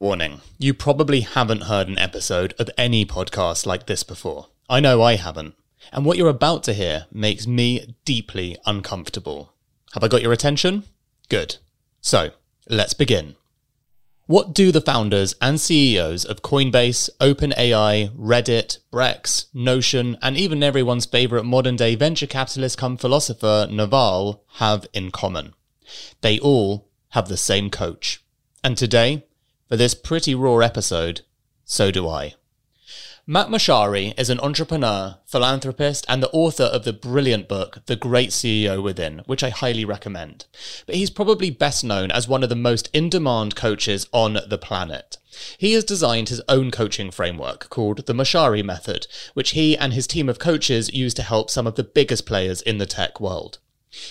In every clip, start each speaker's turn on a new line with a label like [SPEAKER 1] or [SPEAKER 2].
[SPEAKER 1] Warning you probably haven't heard an episode of any podcast like this before. I know I haven't. And what you're about to hear makes me deeply uncomfortable. Have I got your attention? Good. So, let's begin. What do the founders and CEOs of Coinbase, OpenAI, Reddit, Brex, Notion, and even everyone's favorite modern day venture capitalist come philosopher Naval have in common? They all have the same coach. And today, for this pretty raw episode, so do I. Matt Mochary is an entrepreneur, philanthropist, and the author of the brilliant book, The Great CEO Within, which I highly recommend. But he's probably best known as one of the most in demand coaches on the planet. He has designed his own coaching framework called the Mochary Method, which he and his team of coaches use to help some of the biggest players in the tech world.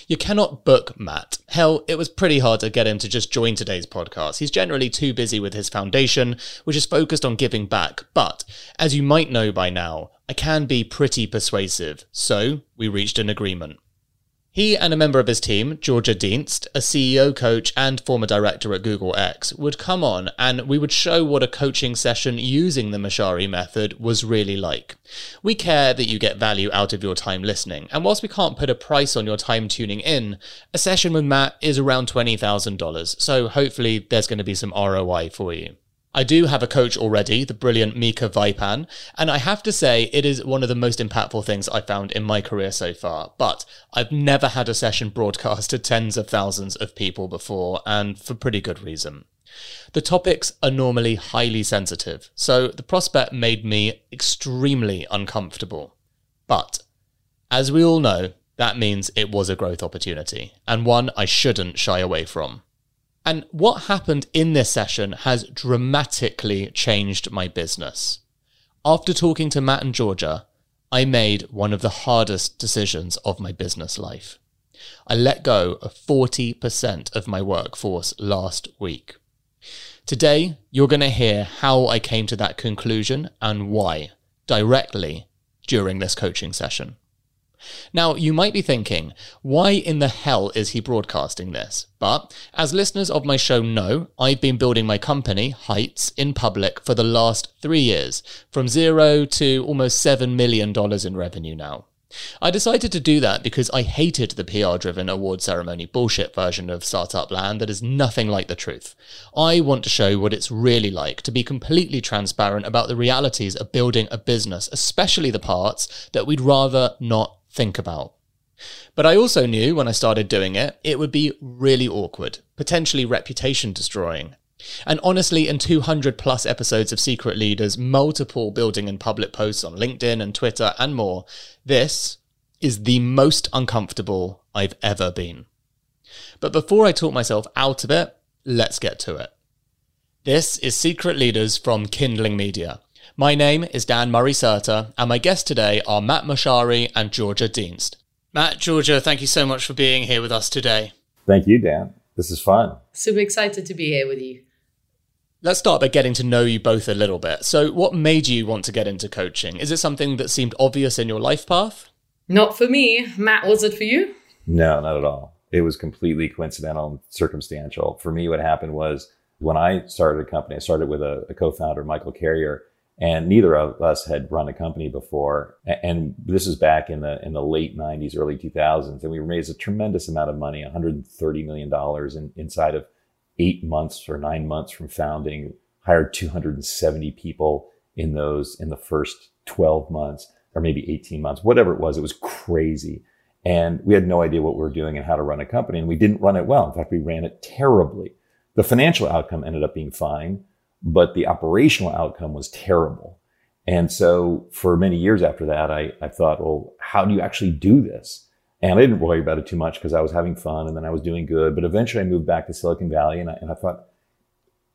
[SPEAKER 1] You cannot book Matt. Hell, it was pretty hard to get him to just join today's podcast. He's generally too busy with his foundation, which is focused on giving back. But, as you might know by now, I can be pretty persuasive, so we reached an agreement. He and a member of his team, Georgia Dienst, a CEO coach and former director at Google X, would come on and we would show what a coaching session using the Mochary method was really like. We care that you get value out of your time listening, and whilst we can't put a price on your time tuning in, a session with Matt is around $20,000, so hopefully there's going to be some ROI for you. I do have a coach already, the brilliant Mika Vipan, and I have to say it is one of the most impactful things I've found in my career so far. But I've never had a session broadcast to tens of thousands of people before, and for pretty good reason. The topics are normally highly sensitive, so the prospect made me extremely uncomfortable. But, as we all know, that means it was a growth opportunity, and one I shouldn't shy away from. And what happened in this session has dramatically changed my business. After talking to Matt and Georgia, I made one of the hardest decisions of my business life. I let go of 40% of my workforce last week. Today, you're going to hear how I came to that conclusion and why directly during this coaching session. Now, you might be thinking, why in the hell is he broadcasting this? But as listeners of my show know, I've been building my company, Heights, in public for the last three years, from zero to almost $7 million in revenue now. I decided to do that because I hated the PR driven award ceremony bullshit version of Startup Land that is nothing like the truth. I want to show what it's really like to be completely transparent about the realities of building a business, especially the parts that we'd rather not think about. But I also knew when I started doing it, it would be really awkward, potentially reputation destroying. And honestly, in 200 plus episodes of Secret Leaders, multiple building and public posts on LinkedIn and Twitter and more, this is the most uncomfortable I've ever been. But before I talk myself out of it, let's get to it. This is Secret Leaders from Kindling Media, my name is Dan Murray Serter, and my guests today are Matt Mochary and Georgia Dienst. Matt, Georgia, thank you so much for being here with us today.
[SPEAKER 2] Thank you, Dan. This is fun.
[SPEAKER 3] Super excited to be here with you.
[SPEAKER 1] Let's start by getting to know you both a little bit. So, what made you want to get into coaching? Is it something that seemed obvious in your life path?
[SPEAKER 3] Not for me. Matt, was it for you?
[SPEAKER 2] No, not at all. It was completely coincidental and circumstantial. For me, what happened was when I started a company, I started with a, a co founder, Michael Carrier and neither of us had run a company before. And this is back in the in the late '90s, early 2000s, and we raised a tremendous amount of money, 130 million dollars, in, inside of eight months or nine months from founding. Hired 270 people in those in the first 12 months, or maybe 18 months, whatever it was. It was crazy. And we had no idea what we were doing and how to run a company. And we didn't run it well. In fact, we ran it terribly. The financial outcome ended up being fine but the operational outcome was terrible. And so for many years after that, I, I thought, well, how do you actually do this? And I didn't worry about it too much because I was having fun and then I was doing good. But eventually I moved back to Silicon Valley and I, and I thought,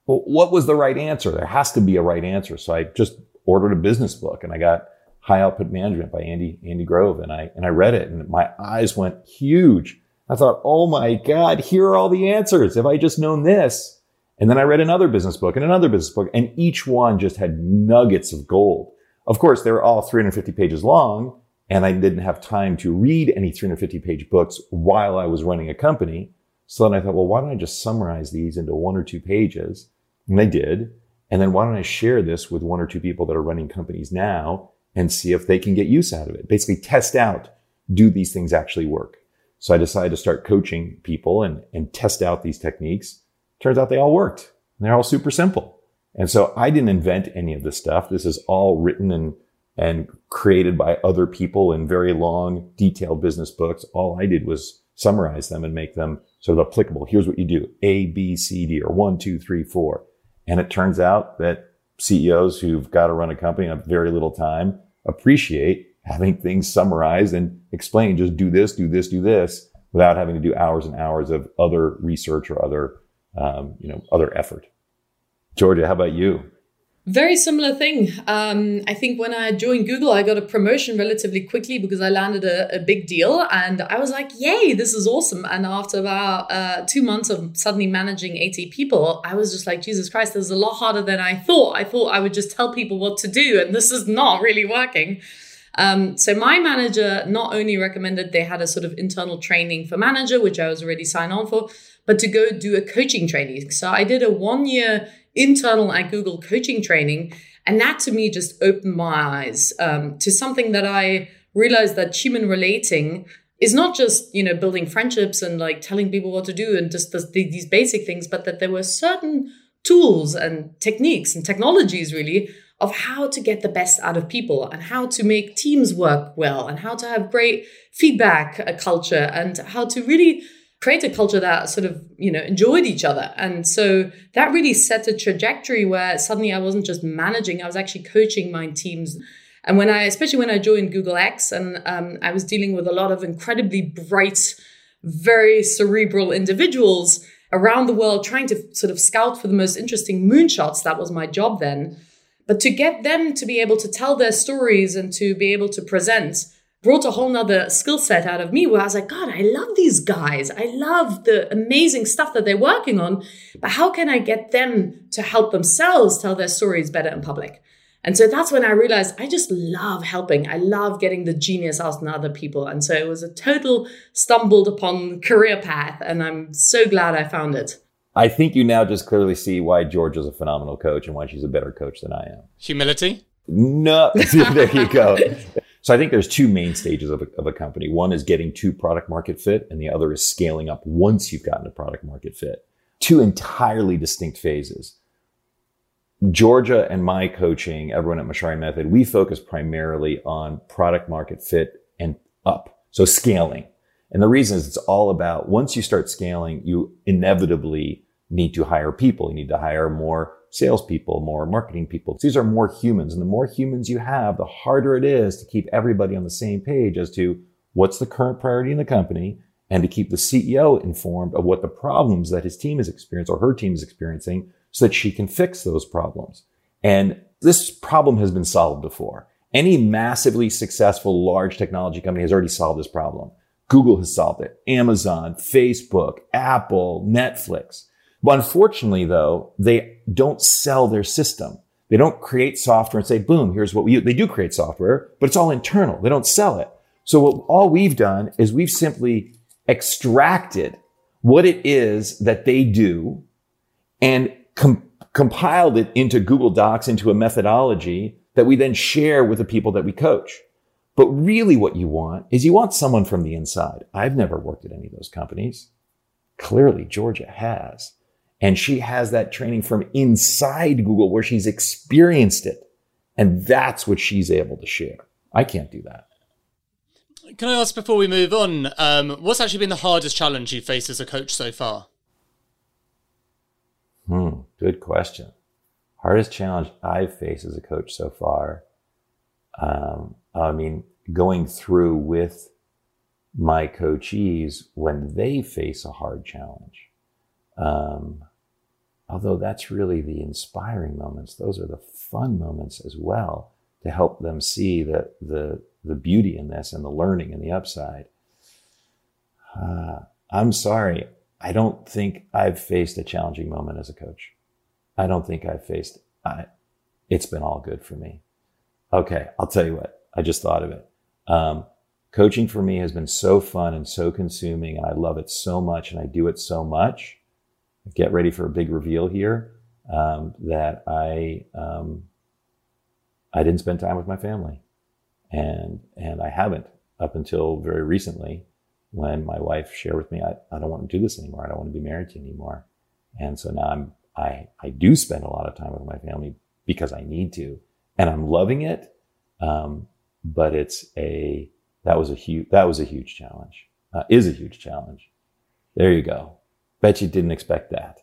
[SPEAKER 2] well, what was the right answer? There has to be a right answer. So I just ordered a business book and I got High Output Management by Andy, Andy Grove. And I, and I read it and my eyes went huge. I thought, oh my God, here are all the answers. If I just known this, and then I read another business book and another business book, and each one just had nuggets of gold. Of course, they were all 350 pages long, and I didn't have time to read any 350 page books while I was running a company. So then I thought, well, why don't I just summarize these into one or two pages? And I did. And then why don't I share this with one or two people that are running companies now and see if they can get use out of it? Basically test out, do these things actually work? So I decided to start coaching people and, and test out these techniques. Turns out they all worked. And they're all super simple. And so I didn't invent any of this stuff. This is all written and, and created by other people in very long, detailed business books. All I did was summarize them and make them sort of applicable. Here's what you do. A, B, C, D, or one, two, three, four. And it turns out that CEOs who've got to run a company in a very little time appreciate having things summarized and explained. Just do this, do this, do this without having to do hours and hours of other research or other, um, you know, other effort. Georgia, how about you?
[SPEAKER 3] Very similar thing. Um, I think when I joined Google, I got a promotion relatively quickly because I landed a, a big deal, and I was like, "Yay, this is awesome!" And after about uh, two months of suddenly managing eighty people, I was just like, "Jesus Christ, this is a lot harder than I thought." I thought I would just tell people what to do, and this is not really working. Um, so my manager not only recommended they had a sort of internal training for manager, which I was already signed on for, but to go do a coaching training. So I did a one year internal at Google coaching training. And that to me just opened my eyes um, to something that I realized that human relating is not just you know building friendships and like telling people what to do and just the, these basic things but that there were certain tools and techniques and technologies really of how to get the best out of people and how to make teams work well and how to have great feedback uh, culture and how to really create a culture that sort of you know enjoyed each other. And so that really set a trajectory where suddenly i wasn't just managing i was actually coaching my teams. And when i especially when i joined google x and um, i was dealing with a lot of incredibly bright very cerebral individuals around the world trying to sort of scout for the most interesting moonshots that was my job then but to get them to be able to tell their stories and to be able to present brought a whole nother skill set out of me where I was like, God, I love these guys. I love the amazing stuff that they're working on. But how can I get them to help themselves tell their stories better in public? And so that's when I realized I just love helping. I love getting the genius out in other people. And so it was a total stumbled upon career path. And I'm so glad I found it.
[SPEAKER 2] I think you now just clearly see why George is a phenomenal coach and why she's a better coach than I am.
[SPEAKER 1] Humility?
[SPEAKER 2] No, there you go. So I think there's two main stages of a, of a company. One is getting to product market fit, and the other is scaling up once you've gotten to product market fit. Two entirely distinct phases. Georgia and my coaching, everyone at Mochary Method, we focus primarily on product market fit and up. So scaling. And the reason is it's all about once you start scaling, you inevitably need to hire people. You need to hire more salespeople, more marketing people. These are more humans. And the more humans you have, the harder it is to keep everybody on the same page as to what's the current priority in the company and to keep the CEO informed of what the problems that his team is experiencing or her team is experiencing so that she can fix those problems. And this problem has been solved before. Any massively successful large technology company has already solved this problem. Google has solved it. Amazon, Facebook, Apple, Netflix. But unfortunately, though, they don't sell their system. They don't create software and say, boom, here's what we use. They do create software, but it's all internal. They don't sell it. So what, all we've done is we've simply extracted what it is that they do and com- compiled it into Google Docs into a methodology that we then share with the people that we coach. But really what you want is you want someone from the inside. I've never worked at any of those companies. Clearly Georgia has. And she has that training from inside Google where she's experienced it. And that's what she's able to share. I can't do that.
[SPEAKER 1] Can I ask before we move on, um, what's actually been the hardest challenge you've faced as a coach so far?
[SPEAKER 2] Hmm, good question. Hardest challenge I've faced as a coach so far. Um, I mean, going through with my coachees when they face a hard challenge. Um, although that's really the inspiring moments, those are the fun moments as well to help them see the, the, the beauty in this and the learning and the upside. Uh, I'm sorry. I don't think I've faced a challenging moment as a coach. I don't think I've faced, I, it's been all good for me. Okay. I'll tell you what, I just thought of it. Um, coaching for me has been so fun and so consuming and I love it so much and I do it so much get ready for a big reveal here. um, that I um, I didn't spend time with my family, and and I haven't up until very recently, when my wife shared with me, I, I don't want to do this anymore. I don't want to be married to you anymore, and so now I'm I I do spend a lot of time with my family because I need to, and I'm loving it. Um, but it's a that was a huge that was a huge challenge. Uh, is a huge challenge. There you go. Bet you didn't expect that.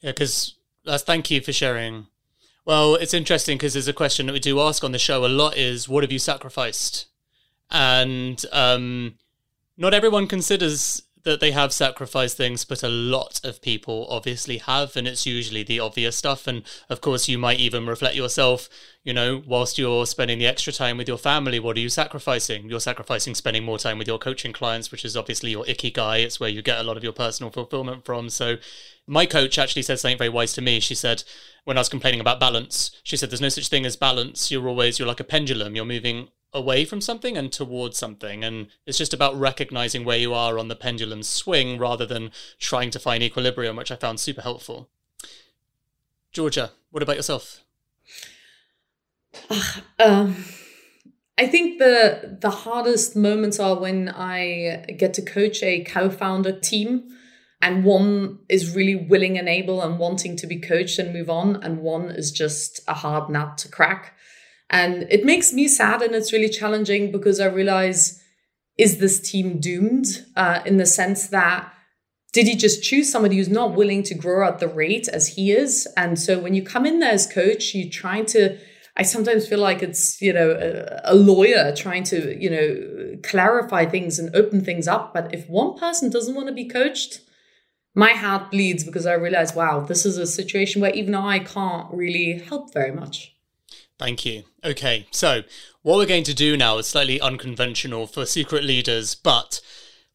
[SPEAKER 1] Yeah, because uh, thank you for sharing. Well, it's interesting because there's a question that we do ask on the show a lot: is what have you sacrificed? And um, not everyone considers that they have sacrificed things, but a lot of people obviously have, and it's usually the obvious stuff. And of course, you might even reflect yourself, you know, whilst you're spending the extra time with your family, what are you sacrificing? You're sacrificing spending more time with your coaching clients, which is obviously your ikigai. It's where you get a lot of your personal fulfillment from. So, my coach actually said something very wise to me. She said, when I was complaining about balance, she said, There's no such thing as balance. You're always, you're like a pendulum. You're moving away from something and towards something. And it's just about recognizing where you are on the pendulum swing rather than trying to find equilibrium, which I found super helpful. Georgia, what about yourself?
[SPEAKER 3] um, I think the the hardest moments are when I get to coach a co-founder team and one is really willing and able and wanting to be coached and move on and one is just a hard nut to crack and it makes me sad and it's really challenging because I realize is this team doomed uh, in the sense that did he just choose somebody who's not willing to grow at the rate as he is? And so when you come in there as coach, you're trying to, I sometimes feel like it's, you know, a, a lawyer trying to, you know, clarify things and open things up. But if one person doesn't want to be coached, my heart bleeds because I realize, wow, this is a situation where even I can't really help very much.
[SPEAKER 1] Thank you. Okay, so what we're going to do now is slightly unconventional for secret leaders, but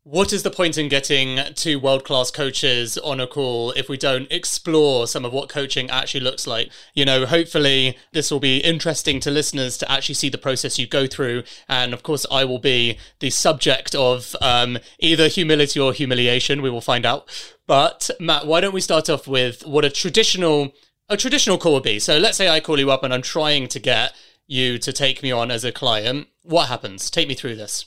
[SPEAKER 1] what is the point in getting two world class coaches on a call if we don't explore some of what coaching actually looks like? You know, hopefully this will be interesting to listeners to actually see the process you go through. And of course, I will be the subject of um, either humility or humiliation. We will find out. But Matt, why don't we start off with what a traditional a traditional call would be. So let's say I call you up and I'm trying to get you to take me on as a client. What happens? Take me through this.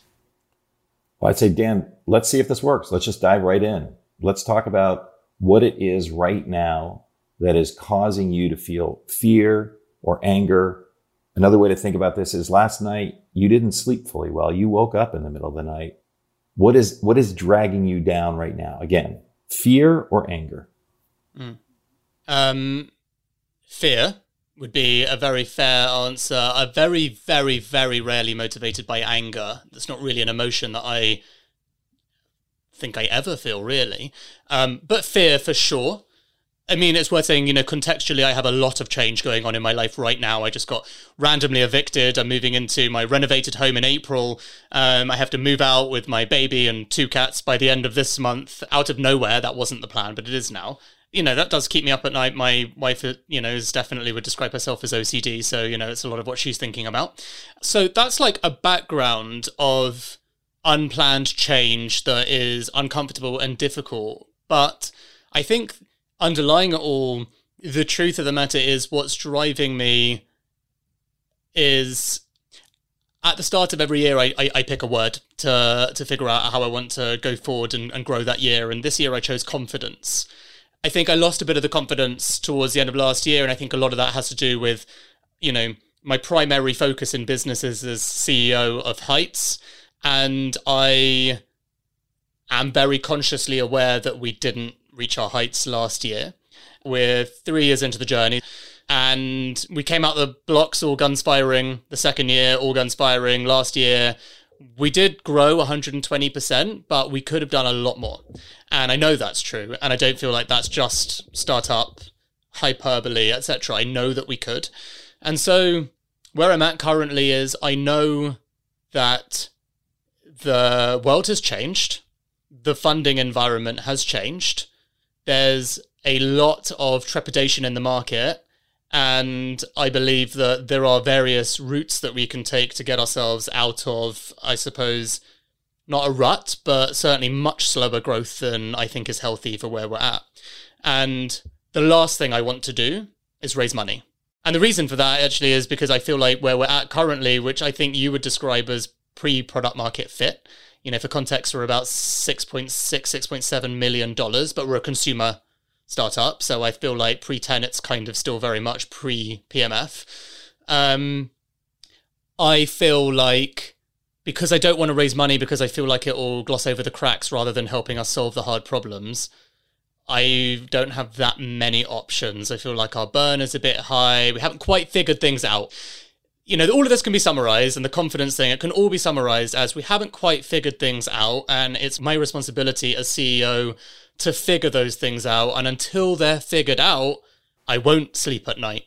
[SPEAKER 2] Well, I'd say, Dan, let's see if this works. Let's just dive right in. Let's talk about what it is right now that is causing you to feel fear or anger. Another way to think about this is last night you didn't sleep fully well. You woke up in the middle of the night. What is, what is dragging you down right now? Again, fear or anger?
[SPEAKER 1] Mm. Um, fear would be a very fair answer. I'm very, very, very rarely motivated by anger. That's not really an emotion that I think I ever feel, really. Um, but fear for sure. I mean, it's worth saying, you know, contextually, I have a lot of change going on in my life right now. I just got randomly evicted. I'm moving into my renovated home in April. Um, I have to move out with my baby and two cats by the end of this month. Out of nowhere, that wasn't the plan, but it is now you know that does keep me up at night. My wife, uh, you know, is definitely would describe herself as OCD, so you know it's a lot of what she's thinking about. So that's like a background of unplanned change that is uncomfortable and difficult. But I think underlying it all, the truth of the matter is what's driving me is at the start of every year, I, I, I, pick a word to to figure out how I want to go forward and, and grow that year. And this year, I chose confidence. I think I lost a bit of the confidence towards the end of last year, and I think a lot of that has to do with, you know, my primary focus in business is as CEO of Heights, and I am very consciously aware that we didn't reach our heights last year. We're three years into the journey, and we came out the blocks all guns firing the second year, all guns firing last year we did grow 120%, but we could have done a lot more. And I know that's true. And I don't feel like that's just startup hyperbole, etc. I know that we could. And so where I'm at currently is I know that the world has changed, the funding environment has changed. There's a lot of trepidation in the market and I believe that there are various routes that we can take to get ourselves out of, I suppose, not a rut, but certainly much slower growth than I think is healthy for where we're at. And the last thing I want to do is raise money. And the reason for that actually is because I feel like where we're at currently, which I think you would describe as pre product market fit, you know, for context, we're about 6.6, 6.7 million dollars, but we're a consumer startup. So I feel like pre 10, it's kind of still very much pre PMF. Um, I feel like because I don't want to raise money because I feel like it will gloss over the cracks rather than helping us solve the hard problems. I don't have that many options. I feel like our burn is a bit high. We haven't quite figured things out. You know, all of this can be summarized, and the confidence thing, it can all be summarized as we haven't quite figured things out, and it's my responsibility as CEO to figure those things out. And until they're figured out, I won't sleep at night.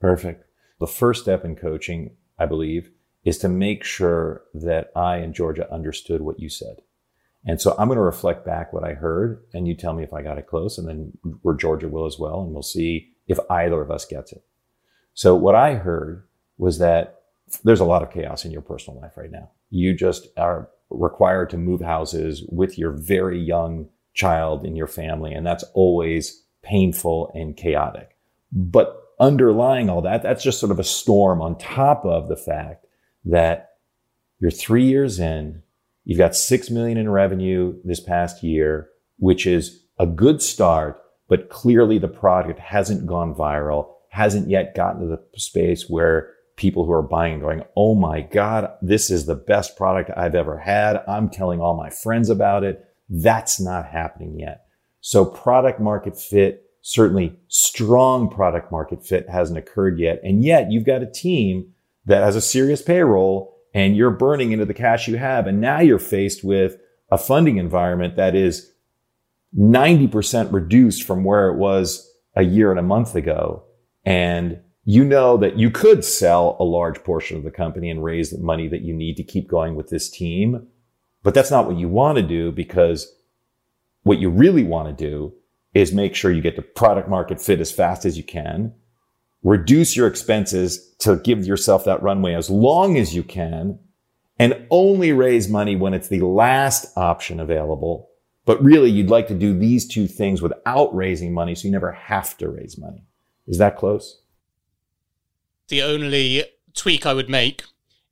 [SPEAKER 2] Perfect. The first step in coaching, I believe, is to make sure that I and Georgia understood what you said. And so I'm going to reflect back what I heard and you tell me if I got it close and then where Georgia will as well. And we'll see if either of us gets it. So what I heard was that there's a lot of chaos in your personal life right now. You just are required to move houses with your very young child in your family. And that's always painful and chaotic. But underlying all that, that's just sort of a storm on top of the fact that you're three years in, you've got six million in revenue this past year, which is a good start, but clearly the product hasn't gone viral, hasn't yet gotten to the space where people who are buying going, Oh my God, this is the best product I've ever had. I'm telling all my friends about it. That's not happening yet. So product market fit, certainly strong product market fit hasn't occurred yet. And yet you've got a team that has a serious payroll and you're burning into the cash you have. And now you're faced with a funding environment that is 90% reduced from where it was a year and a month ago. And you know that you could sell a large portion of the company and raise the money that you need to keep going with this team. But that's not what you want to do because what you really want to do is make sure you get the product market fit as fast as you can, reduce your expenses to give yourself that runway as long as you can, and only raise money when it's the last option available. But really, you'd like to do these two things without raising money so you never have to raise money. Is that close?
[SPEAKER 1] The only tweak I would make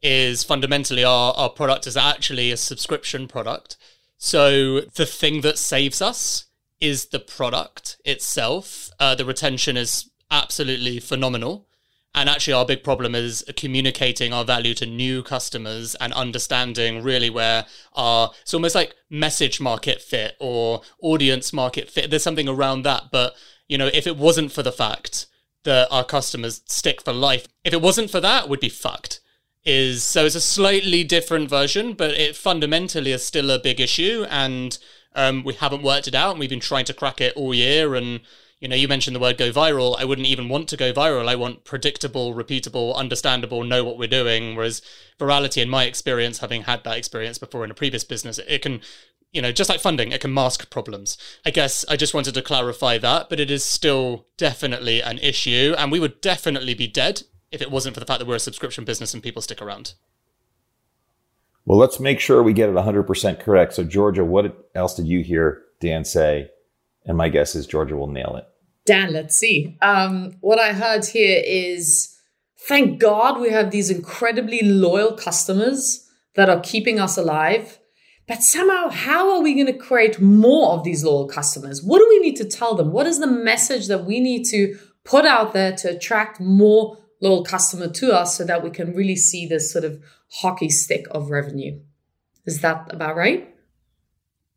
[SPEAKER 1] is fundamentally our, our product is actually a subscription product. So the thing that saves us is the product itself. Uh, the retention is absolutely phenomenal. And actually, our big problem is communicating our value to new customers and understanding really where our it's almost like message market fit or audience market fit. There's something around that. But, you know, if it wasn't for the fact that our customers stick for life, if it wasn't for that, we'd be fucked is so it's a slightly different version, but it fundamentally is still a big issue, and um, we haven't worked it out, and we've been trying to crack it all year. And you know, you mentioned the word go viral. I wouldn't even want to go viral. I want predictable, repeatable, understandable, know what we're doing. Whereas virality, in my experience, having had that experience before in a previous business, it can you know, just like funding, it can mask problems. I guess I just wanted to clarify that, but it is still definitely an issue, and we would definitely be dead if it wasn't for the fact that we're a subscription business and people stick around.
[SPEAKER 2] Well, let's make sure we get it 100% correct. So, Georgia, what else did you hear Dan say? And my guess is Georgia will nail it.
[SPEAKER 3] Dan, let's see. Um, what I heard here is thank God we have these incredibly loyal customers that are keeping us alive. But somehow, how are we going to create more of these loyal customers? What do we need to tell them? What is the message that we need to put out there to attract more loyal customer to us so that we can really see this sort of hockey stick of revenue. Is that about right?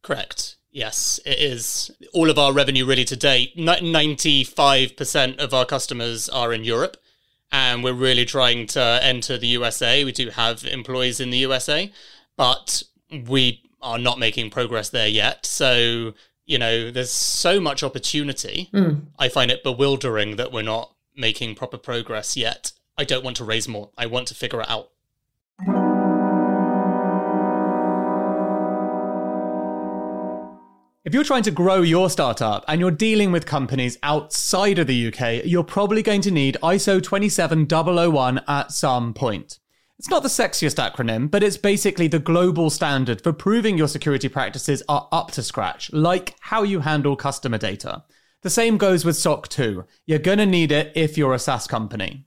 [SPEAKER 1] Correct. Yes, it is. All of our revenue really to date, 95% of our customers are in Europe. And we're really trying to enter the USA. We do have employees in the USA, but we are not making progress there yet. So, you know, there's so much opportunity. Mm. I find it bewildering that we're not making proper progress yet. I don't want to raise more. I want to figure it out. If you're trying to grow your startup and you're dealing with companies outside of the UK, you're probably going to need ISO 27001 at some point. It's not the sexiest acronym, but it's basically the global standard for proving your security practices are up to scratch, like how you handle customer data. The same goes with SOC 2. You're going to need it if you're a SaaS company.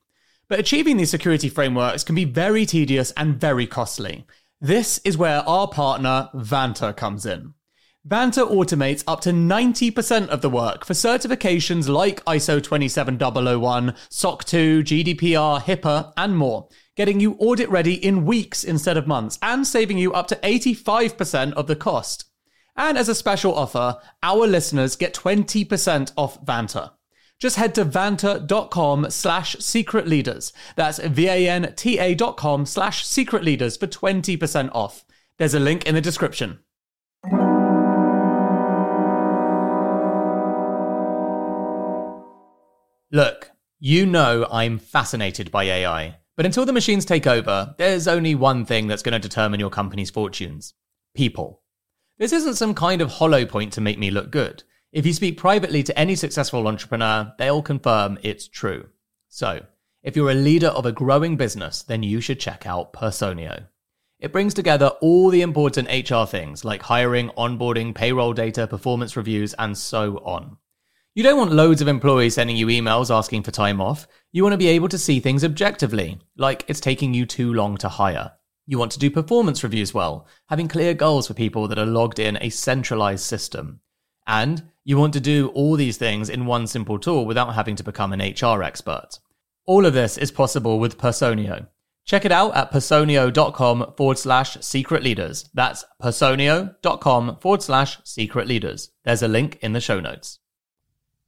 [SPEAKER 1] But achieving these security frameworks can be very tedious and very costly. This is where our partner, Vanta, comes in. Vanta automates up to 90% of the work for certifications like ISO 27001, SOC 2, GDPR, HIPAA, and more, getting you audit ready in weeks instead of months, and saving you up to 85% of the cost. And as a special offer, our listeners get 20% off Vanta. Just head to vanta.com slash secret leaders. That's V-A-N-T-A dot com slash secret leaders for 20% off. There's a link in the description. Look, you know I'm fascinated by AI, but until the machines take over, there's only one thing that's going to determine your company's fortunes people. This isn't some kind of hollow point to make me look good. If you speak privately to any successful entrepreneur, they'll confirm it's true. So, if you're a leader of a growing business, then you should check out Personio. It brings together all the important HR things like hiring, onboarding, payroll data, performance reviews, and so on. You don't want loads of employees sending you emails asking for time off. You want to be able to see things objectively, like it's taking you too long to hire. You want to do performance reviews well, having clear goals for people that are logged in a centralized system. And you want to do all these things in one simple tool without having to become an HR expert. All of this is possible with Personio. Check it out at personio.com forward slash secret leaders. That's personio.com forward slash secret leaders. There's a link in the show notes.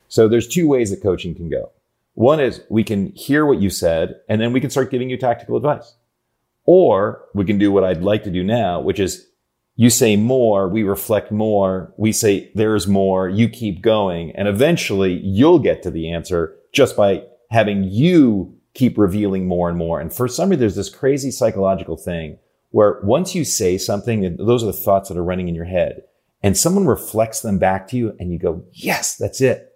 [SPEAKER 2] So there's two ways that coaching can go. One is we can hear what you said and then we can start giving you tactical advice. Or we can do what I'd like to do now, which is you say more, we reflect more, we say there's more, you keep going, and eventually you'll get to the answer just by having you keep revealing more and more. And for some reason, there's this crazy psychological thing where once you say something, those are the thoughts that are running in your head, and someone reflects them back to you, and you go, yes, that's it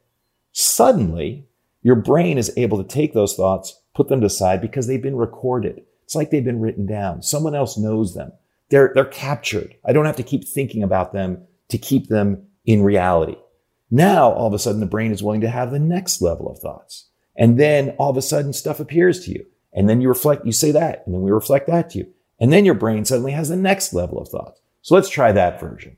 [SPEAKER 2] Suddenly, your brain is able to take those thoughts, put them aside because they've been recorded. It's like they've been written down. Someone else knows them. They're, they're captured. I don't have to keep thinking about them to keep them in reality. Now, all of a sudden, the brain is willing to have the next level of thoughts. And then all of a sudden stuff appears to you. And then you reflect, you say that, and then we reflect that to you. And then your brain suddenly has the next level of thoughts. So let's try that version.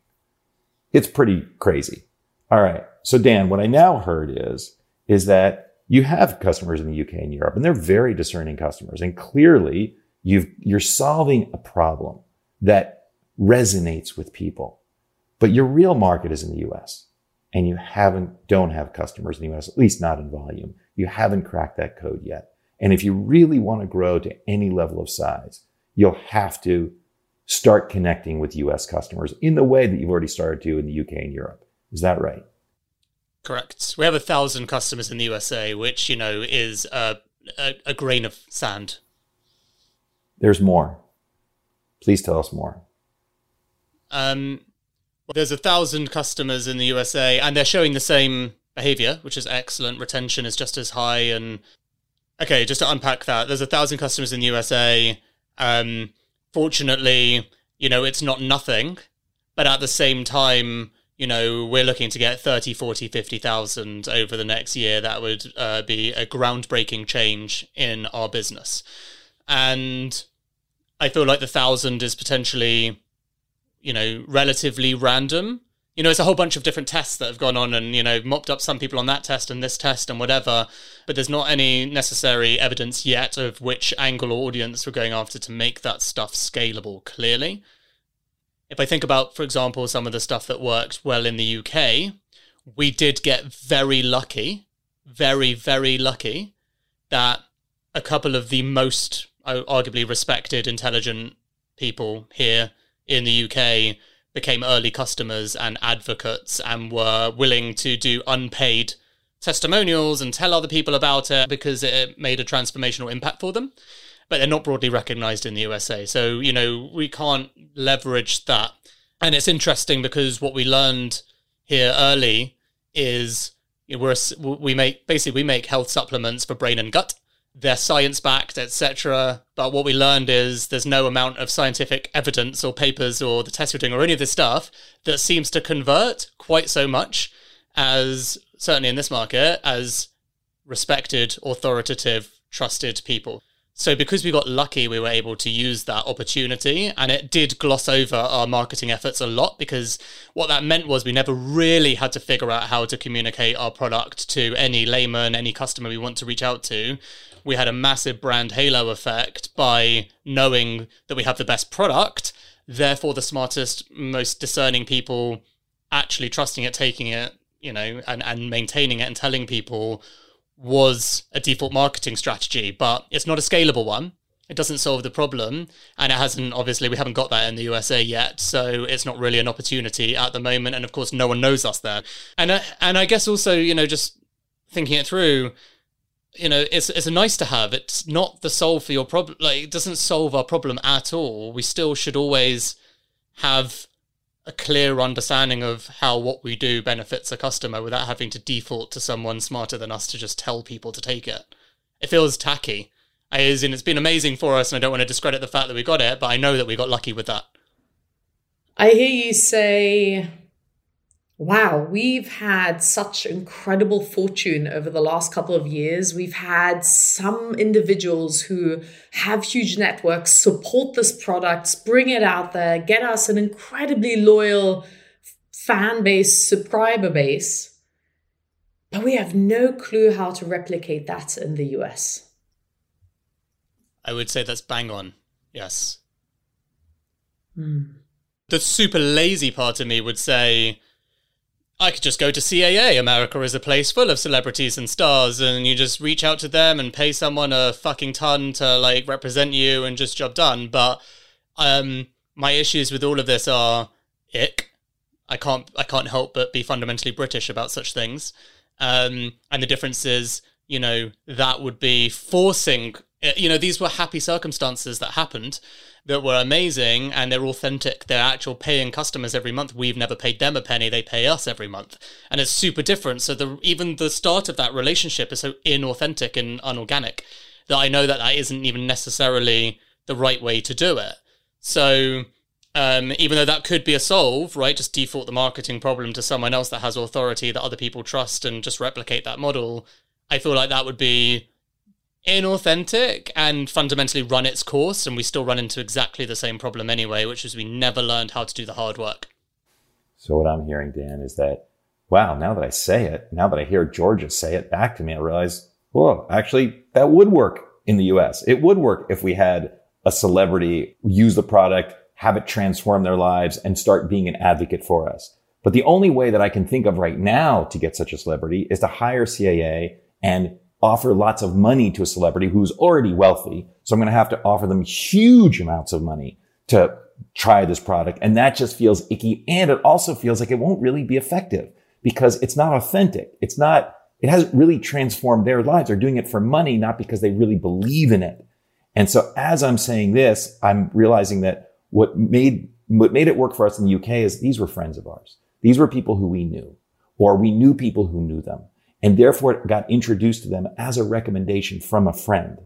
[SPEAKER 2] It's pretty crazy. All right. So Dan, what I now heard is, is that you have customers in the UK and Europe and they're very discerning customers. And clearly you've, you're solving a problem that resonates with people, but your real market is in the US and you haven't, don't have customers in the US, at least not in volume. You haven't cracked that code yet. And if you really want to grow to any level of size, you'll have to start connecting with US customers in the way that you've already started to in the UK and Europe. Is that right?
[SPEAKER 1] Correct. We have a thousand customers in the USA, which you know is a, a, a grain of sand.
[SPEAKER 2] There's more. Please tell us more.
[SPEAKER 1] Um, there's a thousand customers in the USA, and they're showing the same behavior, which is excellent. Retention is just as high, and okay, just to unpack that, there's a thousand customers in the USA. Um, fortunately, you know, it's not nothing, but at the same time, you know, we're looking to get 30, 40, 50,000 over the next year. That would uh, be a groundbreaking change in our business. And I feel like the thousand is potentially, you know, relatively random. You know, it's a whole bunch of different tests that have gone on and, you know, mopped up some people on that test and this test and whatever. But there's not any necessary evidence yet of which angle or audience we're going after to make that stuff scalable clearly if I think about, for example, some of the stuff that worked well in the UK, we did get very lucky, very, very lucky that a couple of the most arguably respected, intelligent people here in the UK became early customers and advocates and were willing to do unpaid testimonials and tell other people about it because it made a transformational impact for them but they're not broadly recognized in the USA. So, you know, we can't leverage that. And it's interesting because what we learned here early is we're, we make basically we make health supplements for brain and gut. They're science backed, etc. But what we learned is there's no amount of scientific evidence or papers or the tests we're doing or any of this stuff that seems to convert quite so much as certainly in this market, as respected, authoritative, trusted people. So because we got lucky, we were able to use that opportunity and it did gloss over our marketing efforts a lot because what that meant was we never really had to figure out how to communicate our product to any layman, any customer we want to reach out to. We had a massive brand halo effect by knowing that we have the best product. Therefore, the smartest, most discerning people actually trusting it, taking it, you know, and, and maintaining it and telling people was a default marketing strategy, but it's not a scalable one. It doesn't solve the problem, and it hasn't. Obviously, we haven't got that in the USA yet, so it's not really an opportunity at the moment. And of course, no one knows us there. And uh, and I guess also, you know, just thinking it through, you know, it's it's a nice to have. It's not the solve for your problem. Like, it doesn't solve our problem at all. We still should always have a clear understanding of how what we do benefits a customer without having to default to someone smarter than us to just tell people to take it. It feels tacky. As in, it's been amazing for us, and I don't want to discredit the fact that we got it, but I know that we got lucky with that.
[SPEAKER 3] I hear you say wow, we've had such incredible fortune over the last couple of years. We've had some individuals who have huge networks support this product, bring it out there, get us an incredibly loyal fan base, subscriber base. But we have no clue how to replicate that in the US.
[SPEAKER 1] I would say that's bang on. Yes.
[SPEAKER 3] Hmm.
[SPEAKER 1] The super lazy part of me would say, I could just go to CAA. America is a place full of celebrities and stars, and you just reach out to them and pay someone a fucking ton to like represent you and just job done. But um, my issues with all of this are ick. I can't I can't help but be fundamentally British about such things. Um, and the difference is, you know, that would be forcing. You know, these were happy circumstances that happened that were amazing and they're authentic. They're actual paying customers every month. We've never paid them a penny. They pay us every month. And it's super different. So the even the start of that relationship is so inauthentic and unorganic that I know that that isn't even necessarily the right way to do it. So um, even though that could be a solve, right? Just default the marketing problem to someone else that has authority that other people trust and just replicate that model. I feel like that would be inauthentic and fundamentally run its course, and we still run into exactly the same problem anyway, which is we never learned how to do the hard work.
[SPEAKER 2] So what I'm hearing, Dan, is that wow, now that I say it, now that I hear Georgia say it back to me, I realize, whoa, actually that would work in the US. It would work if we had a celebrity use the product, have it transform their lives and start being an advocate for us. But the only way that I can think of right now to get such a celebrity is to hire CAA and offer lots of money to a celebrity who's already wealthy. So I'm going to have to offer them huge amounts of money to try this product. And that just feels icky. And it also feels like it won't really be effective because it's not authentic. It's not, it hasn't really transformed their lives. They're doing it for money, not because they really believe in it. And so as I'm saying this, I'm realizing that what made, what made it work for us in the UK is these were friends of ours. These were people who we knew or we knew people who knew them and therefore it got introduced to them as a recommendation from a friend.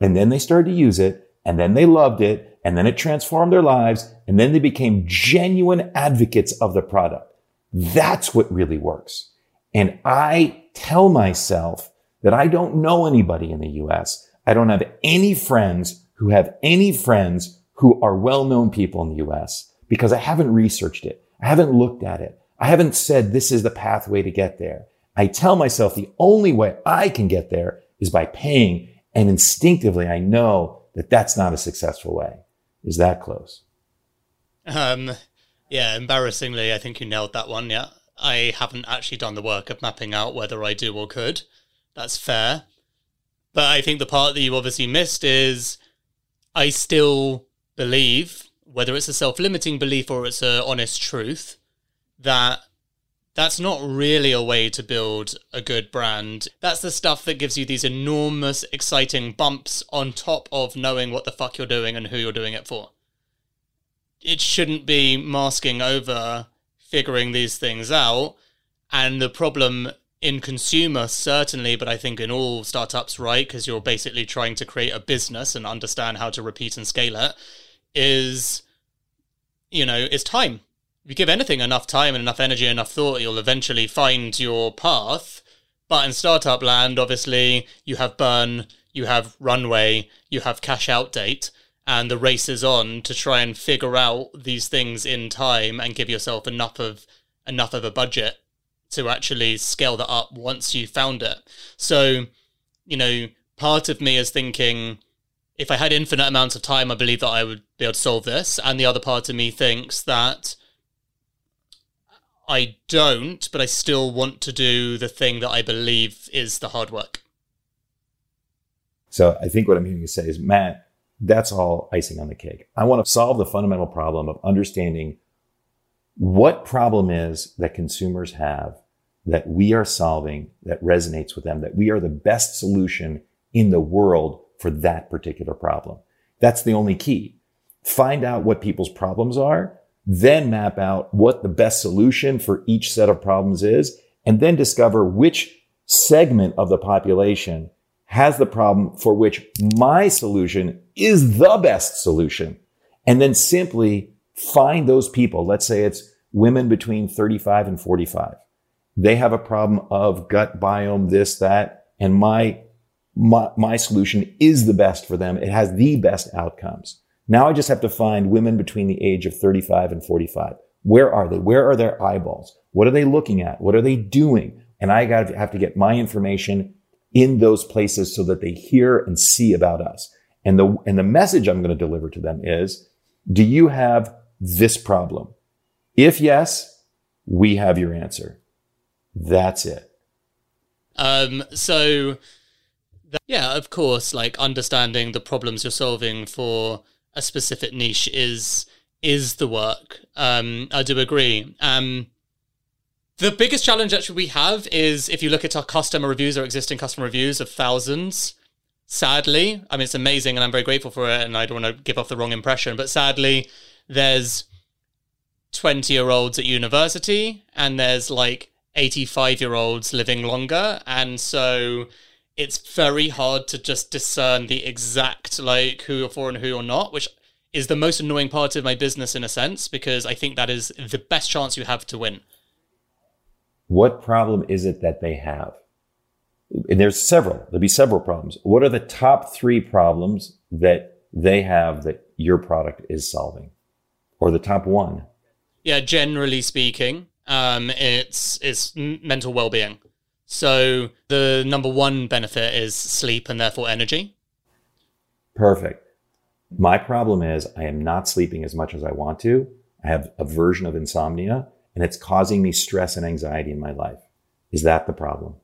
[SPEAKER 2] And then they started to use it and then they loved it and then it transformed their lives and then they became genuine advocates of the product. That's what really works. And I tell myself that I don't know anybody in the US. I don't have any friends who have any friends who are well-known people in the US because I haven't researched it. I haven't looked at it. I haven't said this is the pathway to get there. I tell myself the only way I can get there is by paying. And instinctively, I know that that's not a successful way. Is that close?
[SPEAKER 1] Um, yeah, embarrassingly, I think you nailed that one. Yeah. I haven't actually done the work of mapping out whether I do or could. That's fair. But I think the part that you obviously missed is I still believe, whether it's a self limiting belief or it's an honest truth, that that's not really a way to build a good brand. That's the stuff that gives you these enormous, exciting bumps on top of knowing what the fuck you're doing and who you're doing it for. It shouldn't be masking over figuring these things out. And the problem in consumer, certainly, but I think in all startups, right? Because you're basically trying to create a business and understand how to repeat and scale it, is, you know, it's time if you give anything enough time and enough energy, and enough thought, you'll eventually find your path. But in startup land, obviously, you have burn, you have runway, you have cash out date, and the race is on to try and figure out these things in time and give yourself enough of enough of a budget to actually scale that up once you found it. So, you know, part of me is thinking if I had infinite amounts of time, I believe that I would be able to solve this. And the other part of me thinks that I don't, but I still want to do the thing that I believe is the hard work.
[SPEAKER 2] So I think what I'm hearing you say is, Matt, that's all icing on the cake. I want to solve the fundamental problem of understanding what problem is that consumers have that we are solving that resonates with them, that we are the best solution in the world for that particular problem. That's the only key. Find out what people's problems are, then map out what the best solution for each set of problems is, and then discover which segment of the population has the problem for which my solution is the best solution. And then simply find those people. Let's say it's women between 35 and 45. They have a problem of gut biome, this, that, and my, my, my solution is the best for them. It has the best outcomes. Now I just have to find women between the age of 35 and 45. Where are they? Where are their eyeballs? What are they looking at? What are they doing? And I got to have to get my information in those places so that they hear and see about us. And the, and the message I'm going to deliver to them is, do you have this problem? If yes, we have your answer. That's it.
[SPEAKER 1] Um, so, yeah, of course, like understanding the problems you're solving for a specific niche is is the work. Um, I do agree. Um, the biggest challenge actually we have is if you look at our customer reviews, our existing customer reviews of thousands. Sadly, I mean it's amazing, and I'm very grateful for it, and I don't want to give off the wrong impression. But sadly, there's 20 year olds at university, and there's like 85 year olds living longer. And so it's very hard to just discern the exact like who you're for and who you're not, which is the most annoying part of my business in a sense, because I think that is the best chance you have to win.
[SPEAKER 2] What problem is it that they have? And there's several, there'll be several problems. What are the top three problems that they have that your product is solving? Or the top one?
[SPEAKER 1] Yeah, generally speaking, um, it's it's mental well being. So the number one benefit is sleep and therefore energy.
[SPEAKER 2] Perfect. My problem is I am not sleeping as much as I want to. I have a version of insomnia and it's causing me stress and anxiety in my life. Is that the problem?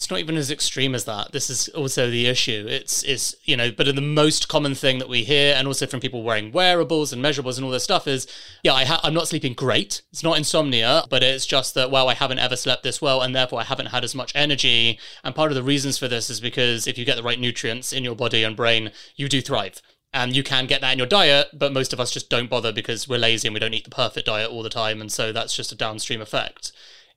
[SPEAKER 1] It's not even as extreme as that. This is also the issue. It's is you know, but the most common thing that we hear, and also from people wearing wearables and measurables and all this stuff, is yeah, I ha- I'm not sleeping great. It's not insomnia, but it's just that well, I haven't ever slept this well, and therefore I haven't had as much energy. And part of the reasons for this is because if you get the right nutrients in your body and brain, you do thrive. And you can get that in your diet, but most of us just don't bother because we're lazy and we don't eat the perfect diet all the time, and so that's just a downstream effect.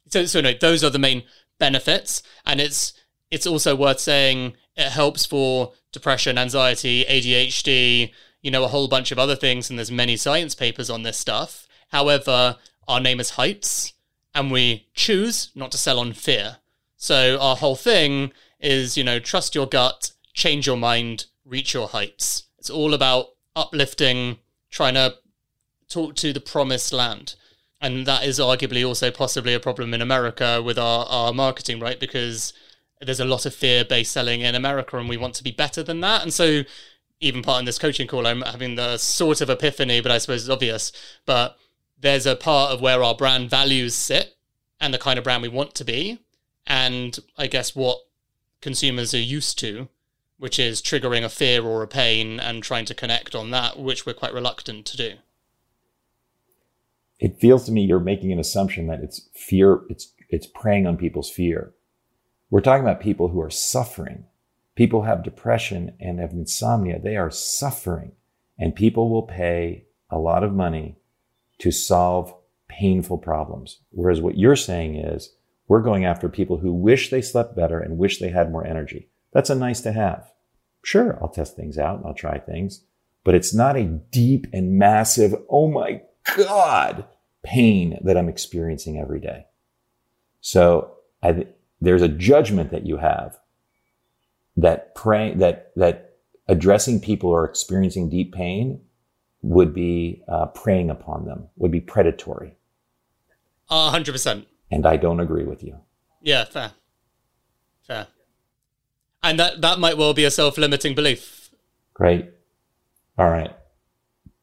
[SPEAKER 1] So, so no, those are the main benefits, and it's it's also worth saying it helps for depression, anxiety, ADHD, you know, a whole bunch of other things, and there's many science papers on this stuff. However, our name is Heights, and we choose not to sell on fear. So our whole thing is, you know, trust your gut, change your mind, reach your heights. It's all about uplifting, trying to talk to the promised land and that is arguably also possibly a problem in America with our, our marketing, right? Because there's a lot of fear based selling in America, and we want to be better than that. And so, even part in this coaching call, I'm having the sort of epiphany, but I suppose it's obvious. But there's a part of where our brand values sit and the kind of brand we want to be, and I guess what consumers are used to, which is triggering a fear or a pain and trying to connect on that, which we're quite reluctant to do
[SPEAKER 2] it feels to me you're making an assumption that it's fear, it's, it's preying on people's fear. We're talking about people who are suffering. People have depression and have insomnia. They are suffering and people will pay a lot of money to solve painful problems. Whereas what you're saying is we're going after people who wish they slept better and wish they had more energy. That's a nice to have. Sure, I'll test things out and I'll try things, but it's not a deep and massive, oh my God, pain that I'm experiencing every day. So I, there's a judgment that you have that pray that that addressing people who are experiencing deep pain would be uh, preying upon them, would be predatory.
[SPEAKER 1] A hundred percent.
[SPEAKER 2] And I don't agree with you.
[SPEAKER 1] Yeah, fair, fair. And that that might well be a self-limiting belief.
[SPEAKER 2] Great. All right.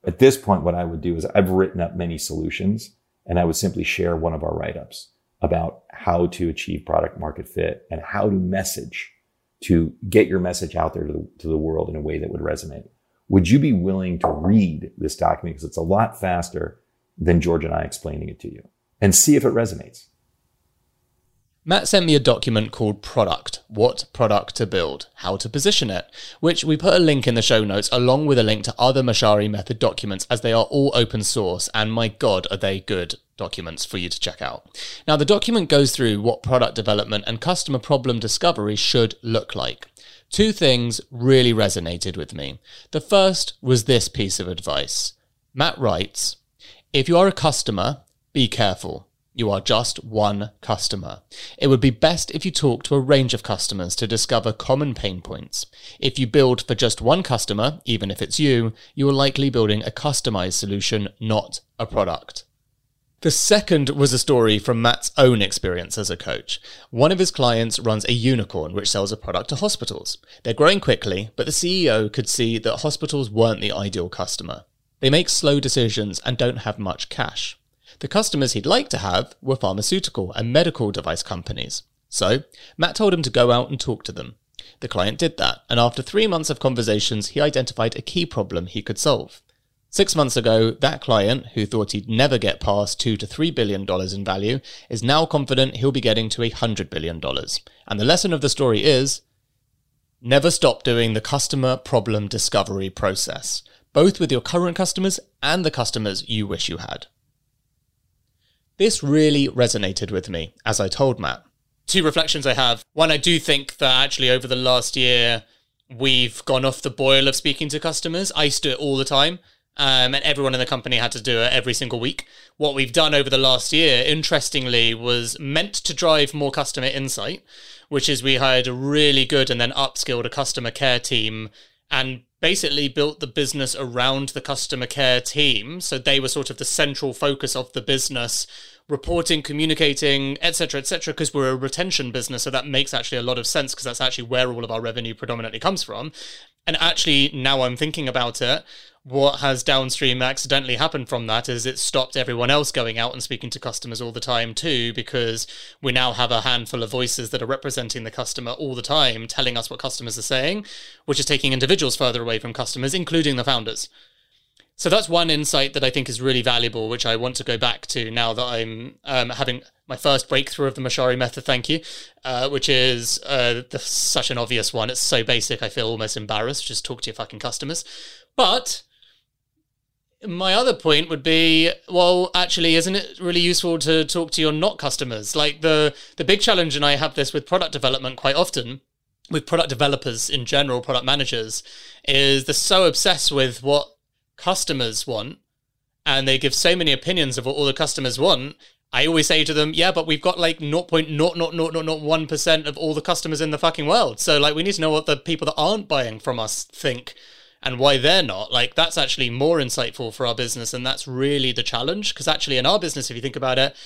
[SPEAKER 2] At this point, what I would do is I've written up many solutions, and I would simply share one of our write-ups about how to achieve product market fit and how to message to get your message out there to the, to the world in a way that would resonate. Would you be willing to read this document? Because it's a lot faster than George and I explaining it to you and see if it resonates.
[SPEAKER 1] Matt sent me a document called Product What Product to Build, How to Position It, which we put a link in the show notes along with a link to other Mochary method documents as they are all open source and my god, are they good documents for you to check out. Now, the document goes through what product development and customer problem discovery should look like. Two things really resonated with me. The first was this piece of advice. Matt writes, If you are a customer, be careful. You are just one customer. It would be best if you talk to a range of customers to discover common pain points. If you build for just one customer, even if it's you, you are likely building a customized solution, not a product. The second was a story from Matt's own experience as a coach. One of his clients runs a unicorn which sells a product to hospitals. They're growing quickly, but the CEO could see that hospitals weren't the ideal customer. They make slow decisions and don't have much cash. The customers he'd like to have were pharmaceutical and medical device companies. So, Matt told him to go out and talk to them. The client did that, and after three months of conversations, he identified a key problem he could solve. Six months ago, that client, who thought he'd never get past two to three billion dollars in value, is now confident he'll be getting to a hundred billion dollars. And the lesson of the story is never stop doing the customer problem discovery process, both with your current customers and the customers you wish you had. This really resonated with me, as I told Matt. Two reflections I have. One, I do think that actually over the last year, we've gone off the boil of speaking to customers. I used to do it all the time. Um, and everyone in the company had to do it every single week. What we've done over the last year, interestingly, was meant to drive more customer insight, which is we hired a really good and then upskilled a customer care team and basically built the business around the customer care team. So they were sort of the central focus of the business reporting, communicating, etc., etc. Because we're a retention business, so that makes actually a lot of sense because that's actually where all of our revenue predominantly comes from. And actually, now I'm thinking about it, what has downstream accidentally happened from that is it stopped everyone else going out and speaking to customers all the time too, because we now have a handful of voices that are representing the customer all the time, telling us what customers are saying, which is taking individuals further away from customers, including the founders. So that's one insight that I think is really valuable, which I want to go back to now that I'm um, having my first breakthrough of the Mochary method. Thank you, uh, which is uh, the, such an obvious one. It's so basic, I feel almost embarrassed. Just talk to your fucking customers. But my other point would be, well, actually, isn't it really useful to talk to your not customers? Like the the big challenge, and I have this with product development quite often with product developers in general, product managers, is they're so obsessed with what customers want and they give so many opinions of what all the customers want I always say to them, yeah, but we've got like 0.00001% of all the customers in the fucking world. So, like, we need to know what the people that aren't buying from us think and why they're not. Like, that's actually more insightful for our business. And that's really the challenge. Because actually, in our business, if you think about it,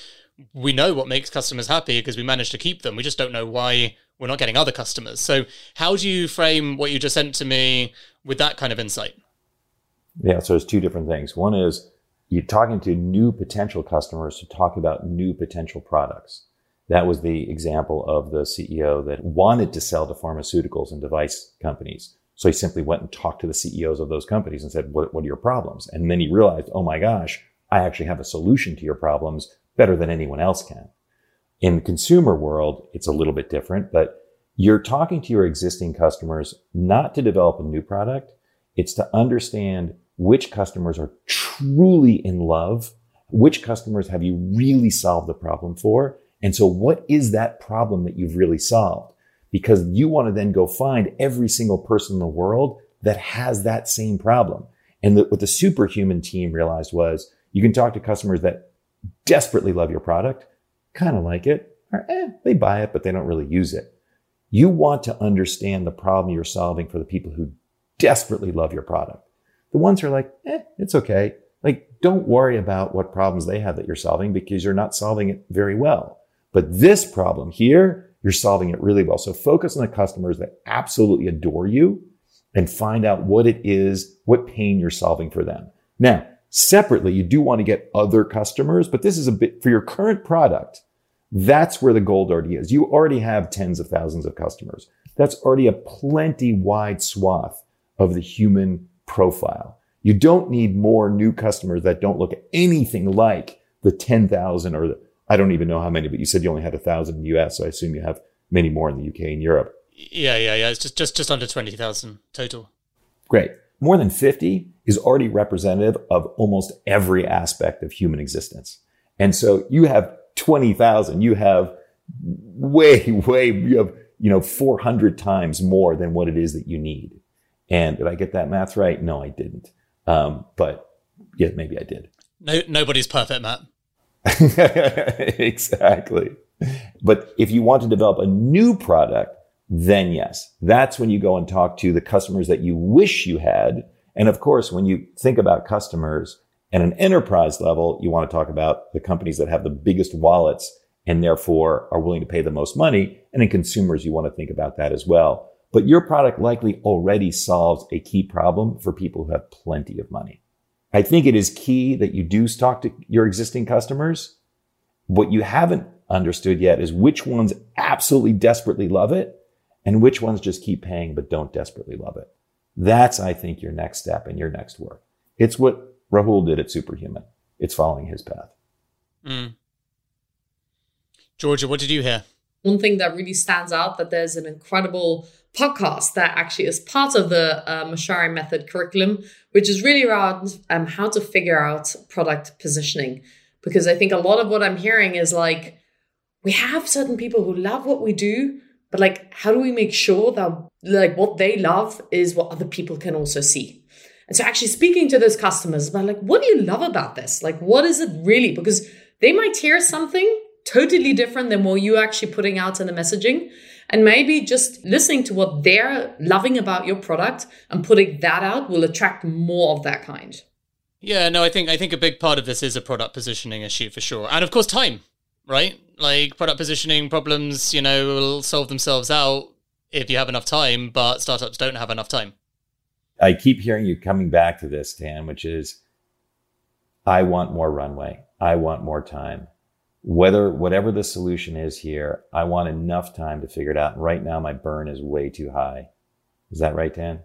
[SPEAKER 1] we know what makes customers happy because we manage to keep them. We just don't know why we're not getting other customers. So, how do you frame what you just sent to me with that kind of insight?
[SPEAKER 2] Yeah, so there's two different things. One is you're talking to new potential customers to talk about new potential products. That was the example of the CEO that wanted to sell to pharmaceuticals and device companies. So he simply went and talked to the CEOs of those companies and said, what, what are your problems? And then he realized, oh my gosh, I actually have a solution to your problems better than anyone else can. In the consumer world, it's a little bit different, but you're talking to your existing customers not to develop a new product. It's to understand which customers are truly in love, which customers have you really solved the problem for? And so what is that problem that you've really solved? Because you want to then go find every single person in the world that has that same problem. And the, what the superhuman team realized was you can talk to customers that desperately love your product, kind of like it, or eh, they buy it, but they don't really use it. You want to understand the problem you're solving for the people who desperately love your product. The ones who are like, eh, it's okay. Like, don't worry about what problems they have that you're solving because you're not solving it very well. But this problem here, you're solving it really well. So focus on the customers that absolutely adore you and find out what it is, what pain you're solving for them. Now, separately, you do want to get other customers, but this is a bit for your current product. That's where the gold already is. You already have tens of thousands of customers. That's already a plenty wide swath of the human profile. You don't need more new customers that don't look anything like the 10,000 or the, I don't even know how many, but you said you only had a thousand in the US. So I assume you have many more in the UK and Europe.
[SPEAKER 1] Yeah, yeah, yeah. It's just, just, just under 20,000 total.
[SPEAKER 2] Great. More than 50 is already representative of almost every aspect of human existence. And so you have 20,000, you have way, way, you have, you know, 400 times more than what it is that you need. And did I get that math right? No, I didn't. Um, but yeah, maybe I did.
[SPEAKER 1] No, nobody's perfect, Matt.
[SPEAKER 2] exactly. But if you want to develop a new product, then yes, that's when you go and talk to the customers that you wish you had. And of course, when you think about customers at an enterprise level, you want to talk about the companies that have the biggest wallets and therefore are willing to pay the most money. And in consumers, you want to think about that as well. But your product likely already solves a key problem for people who have plenty of money. I think it is key that you do talk to your existing customers. What you haven't understood yet is which ones absolutely desperately love it and which ones just keep paying but don't desperately love it. That's, I think, your next step and your next work. It's what Rahul did at Superhuman. It's following his path.
[SPEAKER 1] Mm. Georgia, what did you hear?
[SPEAKER 3] One thing that really stands out that there's an incredible podcast that actually is part of the uh, Mochary method curriculum, which is really around um, how to figure out product positioning. Because I think a lot of what I'm hearing is like, we have certain people who love what we do, but like, how do we make sure that like what they love is what other people can also see? And so actually speaking to those customers about like, what do you love about this? Like, what is it really? Because they might hear something totally different than what you're actually putting out in the messaging. And maybe just listening to what they're loving about your product and putting that out will attract more of that kind.
[SPEAKER 1] Yeah, no, I think I think a big part of this is a product positioning issue for sure. And of course time, right? Like product positioning problems, you know, will solve themselves out if you have enough time, but startups don't have enough time.
[SPEAKER 2] I keep hearing you coming back to this, Dan, which is I want more runway. I want more time whether whatever the solution is here, I want enough time to figure it out. Right now, my burn is way too high. Is that right, Dan?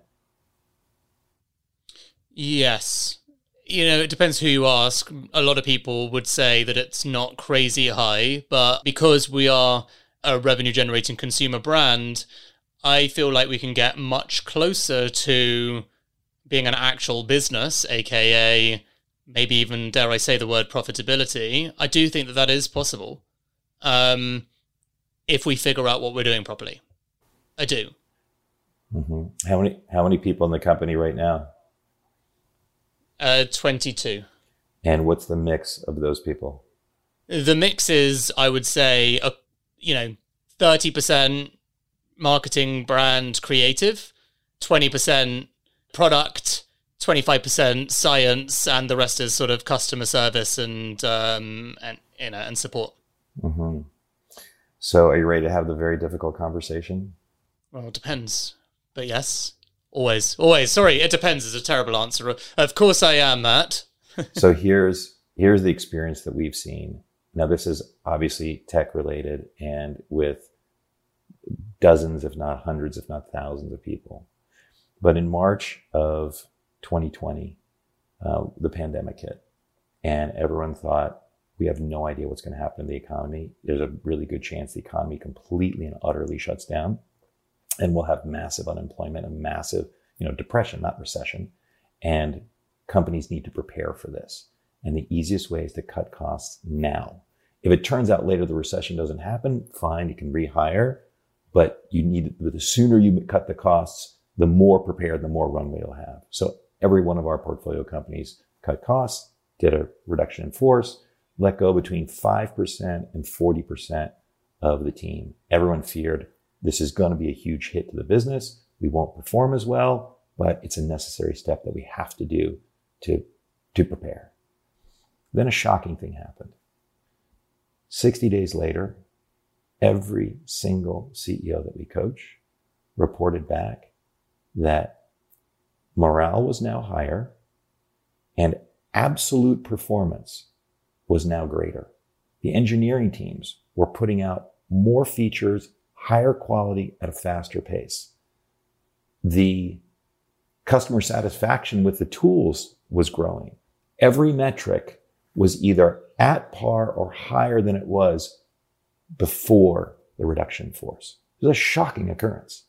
[SPEAKER 1] Yes. You know, it depends who you ask. A lot of people would say that it's not crazy high, but because we are a revenue generating consumer brand, I feel like we can get much closer to being an actual business, aka maybe even dare I say the word profitability, I do think that that is possible um, if we figure out what we're doing properly. I do.
[SPEAKER 2] Mm-hmm. How many How many people in the company right now?
[SPEAKER 1] Uh, twenty two.
[SPEAKER 2] And what's the mix of those people?
[SPEAKER 1] The mix is, I would say, a, you know, thirty percent marketing, brand, creative, twenty percent product, 25% science and the rest is sort of customer service and um, and you know and support.
[SPEAKER 2] Mm-hmm. so are you ready to have the very difficult conversation?
[SPEAKER 1] Well it depends but yes always always. Sorry it depends is a terrible answer. Of course i am matt.
[SPEAKER 2] So here's here's the experience that we've seen. Now this is obviously tech related and with dozens if not hundreds if not thousands of people. But in march of 2020, uh, the pandemic hit, and everyone thought we have no idea what's going to happen in the economy. There's a really good chance the economy completely and utterly shuts down, and we'll have massive unemployment and massive, you know, depression, not recession. And companies need to prepare for this. And the easiest way is to cut costs now. If it turns out later the recession doesn't happen, fine, you can rehire, but you need the sooner you cut the costs, the more prepared, the more runway you'll have. So every one of our portfolio companies cut costs, did a reduction in force, let go between 5% and 40% of the team. Everyone feared this is going to be a huge hit to the business. We won't perform as well, but it's a necessary step that we have to do to, to prepare. Then a shocking thing happened. 60 days later, every single CEO that we coach reported back that morale was now higher and absolute performance was now greater. The engineering teams were putting out more features, higher quality at a faster pace. The customer satisfaction with the tools was growing. Every metric was either at par or higher than it was before the reduction force. It was a shocking occurrence.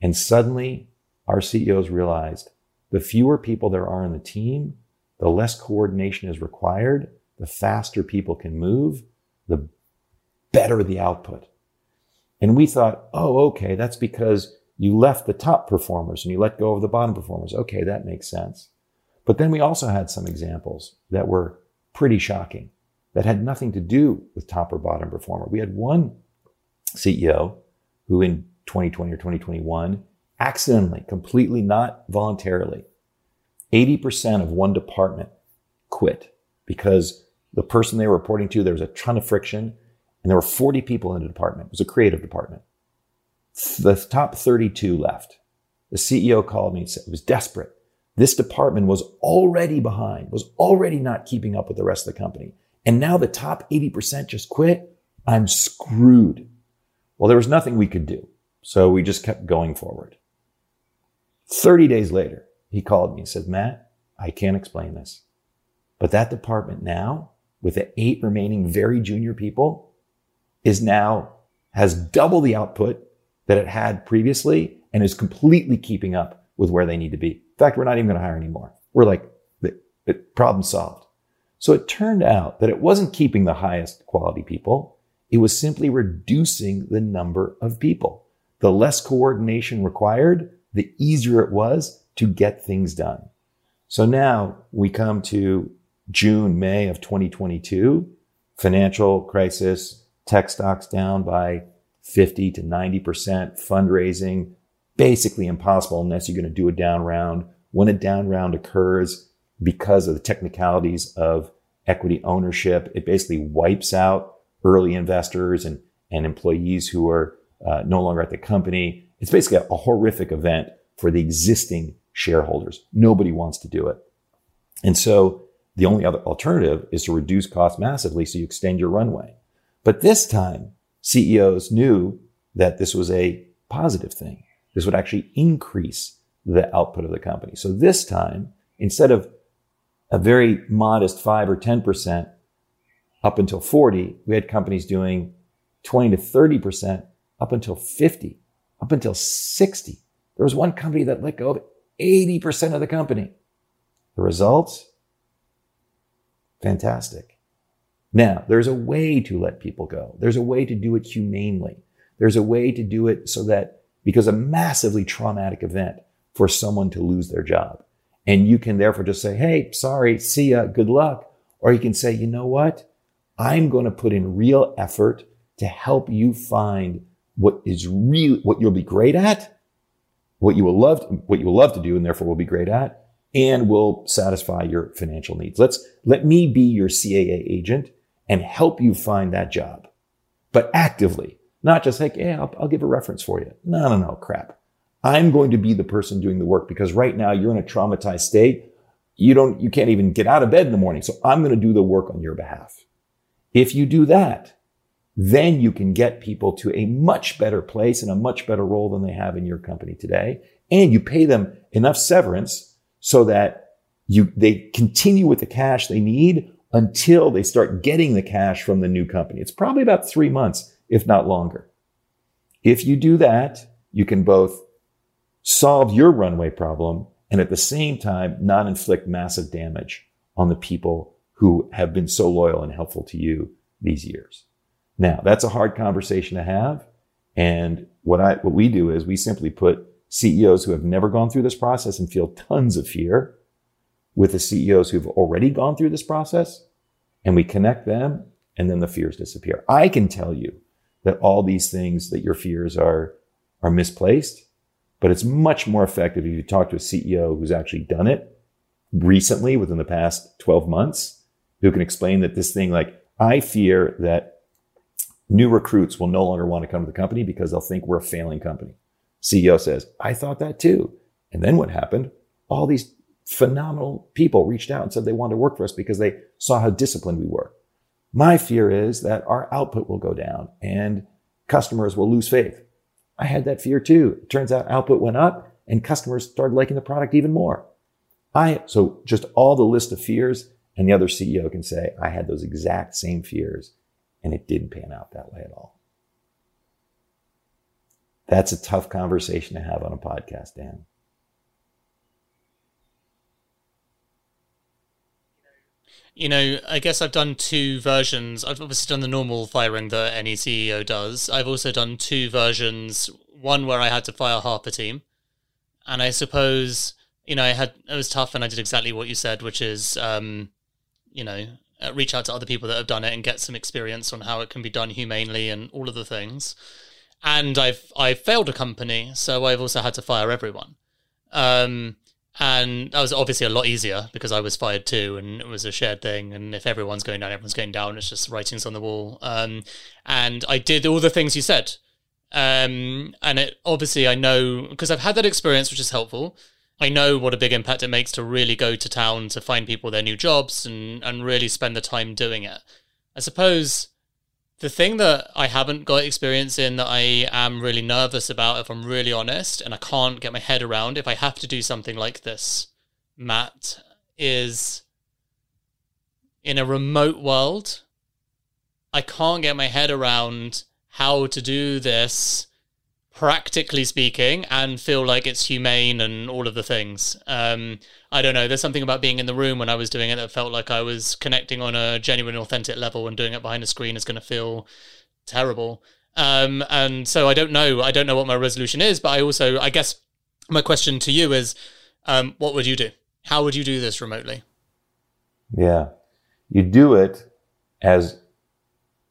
[SPEAKER 2] And suddenly our CEOs realized the fewer people there are in the team, the less coordination is required, the faster people can move, the better the output. And we thought, oh, okay, that's because you left the top performers and you let go of the bottom performers. Okay, that makes sense. But then we also had some examples that were pretty shocking that had nothing to do with top or bottom performer. We had one CEO who in 2020 or 2021 accidentally, completely not voluntarily, 80% of one department quit because the person they were reporting to, there was a ton of friction and there were 40 people in the department. It was a creative department. The top 32 left. The CEO called me and said, it was desperate. This department was already behind, was already not keeping up with the rest of the company. And now the top 80% just quit. I'm screwed. Well, there was nothing we could do. So we just kept going forward. 30 days later, he called me and said, Matt, I can't explain this, but that department now, with the eight remaining very junior people, is now has double the output that it had previously and is completely keeping up with where they need to be. In fact, we're not even going to hire anymore. We're like, the, the problem solved. So it turned out that it wasn't keeping the highest quality people. It was simply reducing the number of people. The less coordination required, the easier it was to get things done. So now we come to June, May of 2022, financial crisis, tech stocks down by 50 to 90%, fundraising basically impossible unless you're going to do a down round. When a down round occurs, because of the technicalities of equity ownership, it basically wipes out early investors and, and employees who are uh, no longer at the company. It's basically a, horrific event for the existing shareholders. Nobody wants to do it. And so the only other alternative is to reduce costs massively so you extend your runway. But this time, CEOs knew that this was a positive thing. This would actually increase the output of the company. So this time, instead of a very modest five or 10% up until 40, we had companies doing 20 to 30% up until 50, up until 60. There was one company that let go of 80% of the company. The results? Fantastic. Now, there's a way to let people go. There's a way to do it humanely. There's a way to do it so that because a massively traumatic event for someone to lose their job. And you can therefore just say, Hey, sorry, see ya, good luck. Or you can say, you know what? I'm going to put in real effort to help you find what is real, what you'll be great at what you will love, what you will love to do and therefore will be great at and will satisfy your financial needs. Let's, let me be your CAA agent and help you find that job, but actively, not just like, yeah, I'll, I'll give a reference for you. No, no, no, crap. I'm going to be the person doing the work because right now you're in a traumatized state. You don't, you can't even get out of bed in the morning. So I'm going to do the work on your behalf. If you do that, then you can get people to a much better place and a much better role than they have in your company today. And you pay them enough severance so that you, they continue with the cash they need until they start getting the cash from the new company. It's probably about three months, if not longer. If you do that, you can both solve your runway problem and at the same time not inflict massive damage on the people who have been so loyal and helpful to you these years. Now, that's a hard conversation to have. And what I, what we do is we simply put CEOs who have never gone through this process and feel tons of fear with the CEOs who've already gone through this process. and we connect them and then the fears disappear. I can tell you that all these things that your fears are, are misplaced, but it's much more effective if you talk to a CEO who's actually done it recently within the past 12 months, who can explain that this thing, like, I fear that new recruits will no longer want to come to the company because they'll think we're a failing company. CEO says, I thought that too. And then what happened? All these phenomenal people reached out and said they wanted to work for us because they saw how disciplined we were. My fear is that our output will go down and customers will lose faith. I had that fear too. It turns out output went up and customers started liking the product even more. I, so just all the list of fears and the other CEO can say, I had those exact same fears and it didn't pan out that way at all. That's a tough conversation to have on a podcast, Dan.
[SPEAKER 1] You know, I guess I've done two versions. I've obviously done the normal firing that any CEO does. I've also done two versions. One where I had to fire half team, and I suppose you know I had it was tough, and I did exactly what you said, which is um, you know uh, reach out to other people that have done it and get some experience on how it can be done humanely and all of the things. And I've I've failed a company, so I've also had to fire everyone. Um, and that was obviously a lot easier because I was fired too, and it was a shared thing. And if everyone's going down, everyone's going down. It's just writings on the wall. Um, and I did all the things you said. Um, and it obviously I know because I've had that experience, which is helpful. I know what a big impact it makes to really go to town to find people their new jobs and and really spend the time doing it. I suppose the thing that I haven't got experience in that I am really nervous about, if I'm really honest, and I can't get my head around if I have to do something like this, Matt, is in a remote world, I can't get my head around how to do this practically speaking, and feel like it's humane and all of the things. Um, I don't know. There's something about being in the room when I was doing it that felt like I was connecting on a genuine, authentic level, and doing it behind a screen is going to feel terrible. Um, and so I don't know. I don't know what my resolution is, but I also, I guess, my question to you is, um, what would you do? How would you do this remotely?
[SPEAKER 2] Yeah, you do it as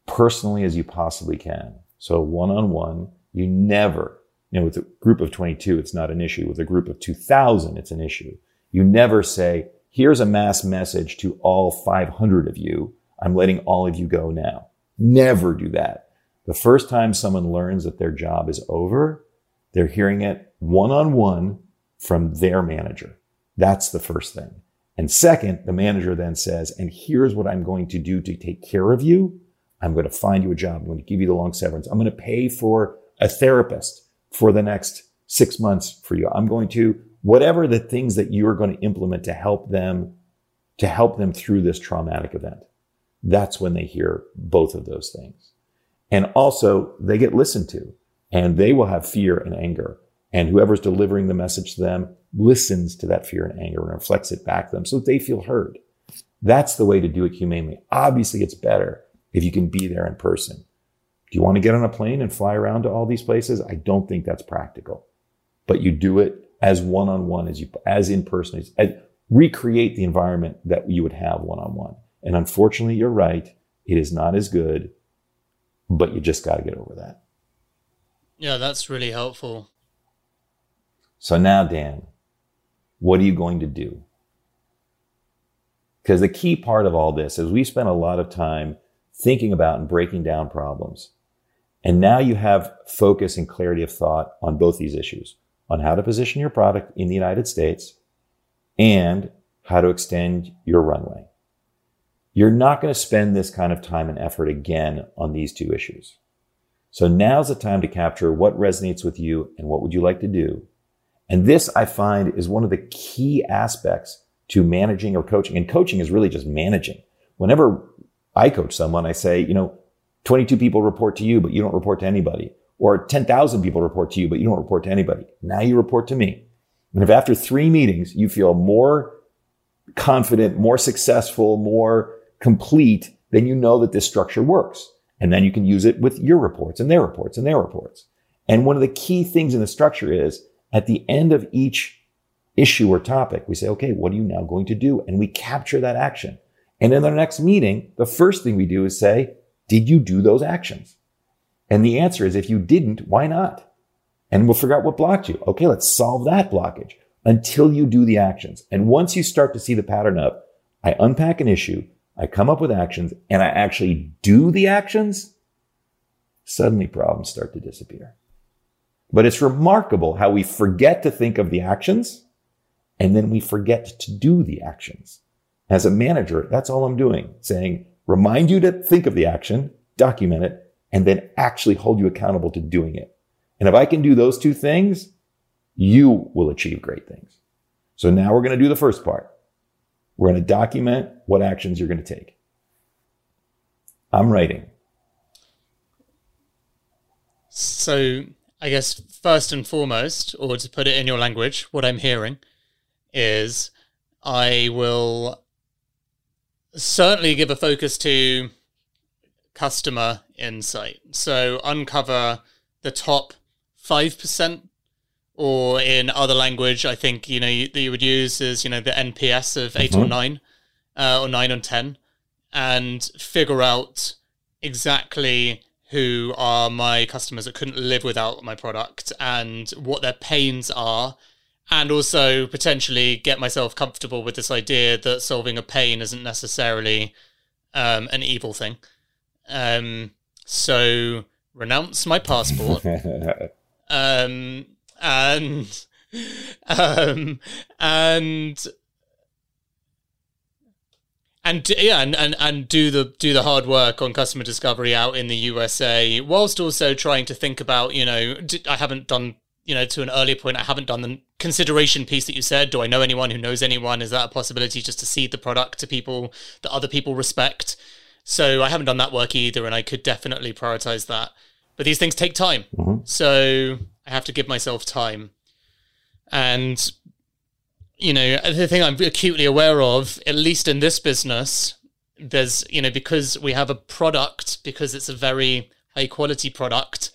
[SPEAKER 2] personally as you possibly can. So one on one you never, you know, with a group of 22, it's not an issue. With a group of 2000, it's an issue. You never say, here's a mass message to all 500 of you. I'm letting all of you go now. Never do that. The first time someone learns that their job is over, they're hearing it one on one from their manager. That's the first thing. And second, the manager then says, and here's what I'm going to do to take care of you. I'm going to find you a job. I'm going to give you the long severance. I'm going to pay for a therapist for the next six months for you. I'm going to, whatever the things that you are going to implement to help them, to help them through this traumatic event. That's when they hear both of those things. And also they get listened to and they will have fear and anger. And whoever's delivering the message to them listens to that fear and anger and reflects it back to them so that they feel heard. That's the way to do it humanely. Obviously, it's better if you can be there in person. You want to get on a plane and fly around to all these places? I don't think that's practical, but you do it as one on one as you, as in person, as, as, recreate the environment that you would have one on one. And unfortunately, you're right. It is not as good, but you just got to get over that.
[SPEAKER 1] Yeah, that's really helpful.
[SPEAKER 2] So now, Dan, what are you going to do? Because the key part of all this is we spent a lot of time thinking about and breaking down problems. And now you have focus and clarity of thought on both these issues on how to position your product in the United States and how to extend your runway. You're not going to spend this kind of time and effort again on these two issues. So now's the time to capture what resonates with you and what would you like to do. And this I find is one of the key aspects to managing or coaching. And coaching is really just managing. Whenever I coach someone, I say, you know, 22 people report to you, but you don't report to anybody. Or 10,000 people report to you, but you don't report to anybody. Now you report to me. And if after three meetings you feel more confident, more successful, more complete, then you know that this structure works. And then you can use it with your reports and their reports and their reports. And one of the key things in the structure is at the end of each issue or topic, we say, okay, what are you now going to do? And we capture that action. And in our next meeting, the first thing we do is say, did you do those actions? And the answer is if you didn't, why not? And we'll figure out what blocked you. Okay, let's solve that blockage until you do the actions. And once you start to see the pattern of, I unpack an issue, I come up with actions, and I actually do the actions, suddenly problems start to disappear. But it's remarkable how we forget to think of the actions and then we forget to do the actions. As a manager, that's all I'm doing, saying, remind you to think of the action, document it, and then actually hold you accountable to doing it. And if I can do those two things, you will achieve great things. So now we're going to do the first part. We're going to document what actions you're going to take. I'm writing.
[SPEAKER 1] So I guess first and foremost, or to put it in your language, what I'm hearing is I will certainly give a focus to customer insight. So uncover the top 5% or in other language, I think, you know, you, that you would use is, you know, the NPS of 8 mm-hmm. or 9 uh, or 9 on 10 and figure out exactly who are my customers that couldn't live without my product and what their pains are and also potentially get myself comfortable with this idea that solving a pain isn't necessarily um, an evil thing. Um, so renounce my passport, um, and um, and and yeah, and, and and do the do the hard work on customer discovery out in the USA, whilst also trying to think about you know I haven't done you know, to an earlier point, I haven't done the consideration piece that you said. Do I know anyone who knows anyone? Is that a possibility just to seed the product to people that other people respect? So I haven't done that work either, and I could definitely prioritize that. But these things take time. Mm-hmm. So I have to give myself time. And, you know, the thing I'm acutely aware of, at least in this business, there's, you know, because we have a product, because it's a very high quality product,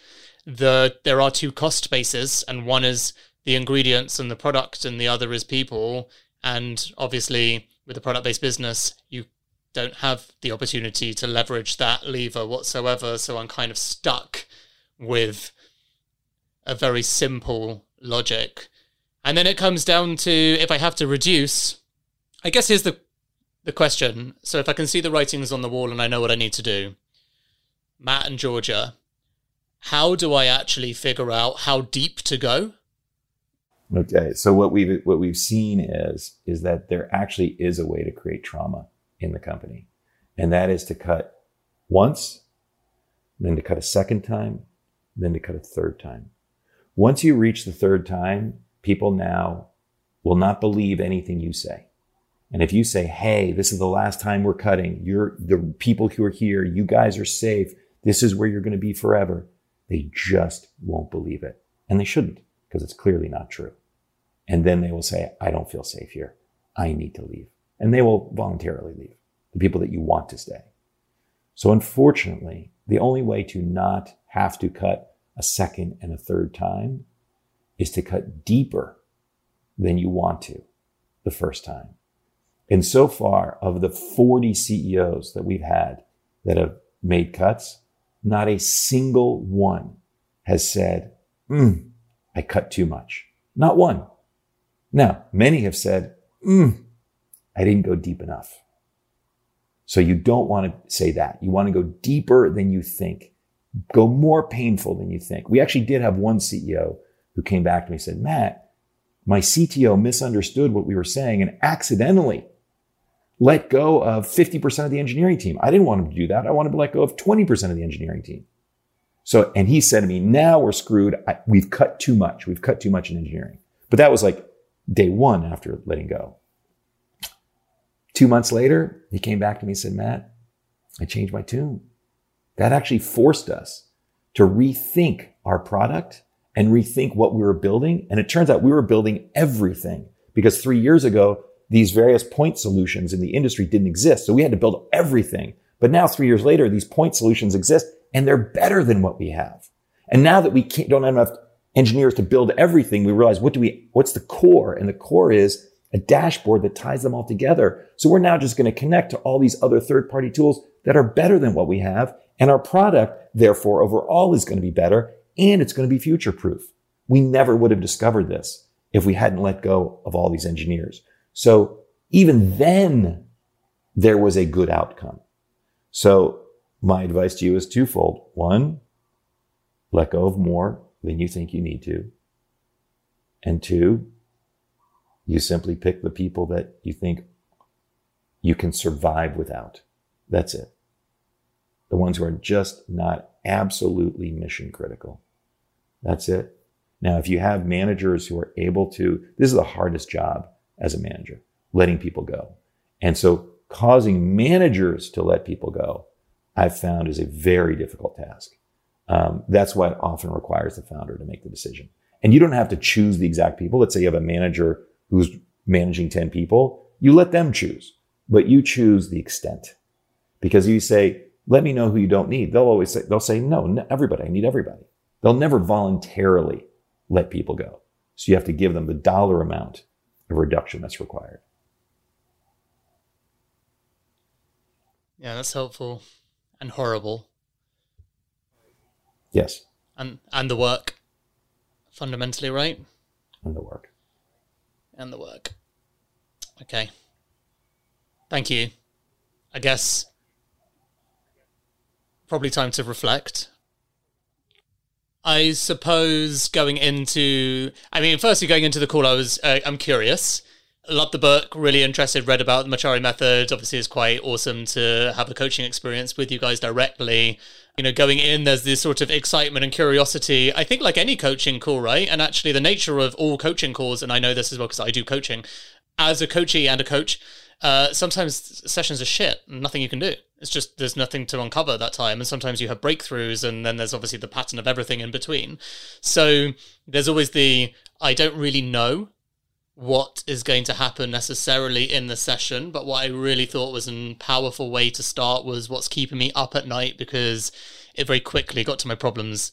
[SPEAKER 1] the there are two cost bases, and one is the ingredients and the product, and the other is people. And obviously, with a product based business, you don't have the opportunity to leverage that lever whatsoever. So I'm kind of stuck with a very simple logic. And then it comes down to if I have to reduce, I guess here's the the question. So if I can see the writings on the wall and I know what I need to do, Matt and Georgia, how do I actually figure out how deep to go?
[SPEAKER 2] Okay, so what we've what we've seen is is that there actually is a way to create trauma in the company, and that is to cut once, then to cut a second time, then to cut a third time. Once you reach the third time, people now will not believe anything you say. And if you say, "Hey, this is the last time we're cutting. You're the people who are here. You guys are safe. This is where you're going to be forever." They just won't believe it. And they shouldn't because it's clearly not true. And then they will say, I don't feel safe here. I need to leave. And they will voluntarily leave the people that you want to stay. So unfortunately, the only way to not have to cut a second and a third time is to cut deeper than you want to the first time. And so far of the 40 CEOs that we've had that have made cuts, not a single one has said, mm, I cut too much. Not one. Now, many have said, mm, I didn't go deep enough. So you don't want to say that. You want to go deeper than you think, go more painful than you think. We actually did have one CEO who came back to me and said, Matt, my CTO misunderstood what we were saying and accidentally let go of 50% of the engineering team. I didn't want him to do that. I wanted to let go of 20% of the engineering team. So, and he said to me, now we're screwed. I, we've cut too much. We've cut too much in engineering. But that was like day one after letting go. Two months later, he came back to me and said, Matt, I changed my tune. That actually forced us to rethink our product and rethink what we were building. And it turns out we were building everything because three years ago, these various point solutions in the industry didn't exist. So we had to build everything. But now three years later, these point solutions exist and they're better than what we have. And now that we don't have enough engineers to build everything, we realize what do we, what's the core? And the core is a dashboard that ties them all together. So we're now just going to connect to all these other third party tools that are better than what we have. And our product, therefore, overall is going to be better and it's going to be future proof. We never would have discovered this if we hadn't let go of all these engineers. So even then, there was a good outcome. So my advice to you is twofold. One, let go of more than you think you need to. And two, you simply pick the people that you think you can survive without. That's it. The ones who are just not absolutely mission critical. That's it. Now, if you have managers who are able to, this is the hardest job as a manager, letting people go. And so causing managers to let people go, I've found is a very difficult task. Um, that's what often requires the founder to make the decision. And you don't have to choose the exact people. Let's say you have a manager who's managing 10 people. You let them choose, but you choose the extent because you say, let me know who you don't need. They'll always say, they'll say, no, everybody. I need everybody. They'll never voluntarily let people go. So you have to give them the dollar amount of reduction that's required.
[SPEAKER 1] Yeah, that's helpful and horrible.
[SPEAKER 2] Yes.
[SPEAKER 1] And and the work. Fundamentally, right?
[SPEAKER 2] And the work.
[SPEAKER 1] And the work. Okay. Thank you. I guess probably time to reflect I suppose going into, I mean, firstly going into the call, I was, uh, I'm curious. Loved the book, really interested, read about the Mochary method. Obviously, it's quite awesome to have a coaching experience with you guys directly. You know, going in, there's this sort of excitement and curiosity. I think, like any coaching call, right? And actually, the nature of all coaching calls, and I know this as well because I do coaching as a coachee and a coach, uh, sometimes sessions are shit, nothing you can do. It's just there's nothing to uncover that time, and sometimes you have breakthroughs, and then there's obviously the pattern of everything in between. So there's always the I don't really know what is going to happen necessarily in the session, but what I really thought was a powerful way to start was what's keeping me up at night because it very quickly got to my problems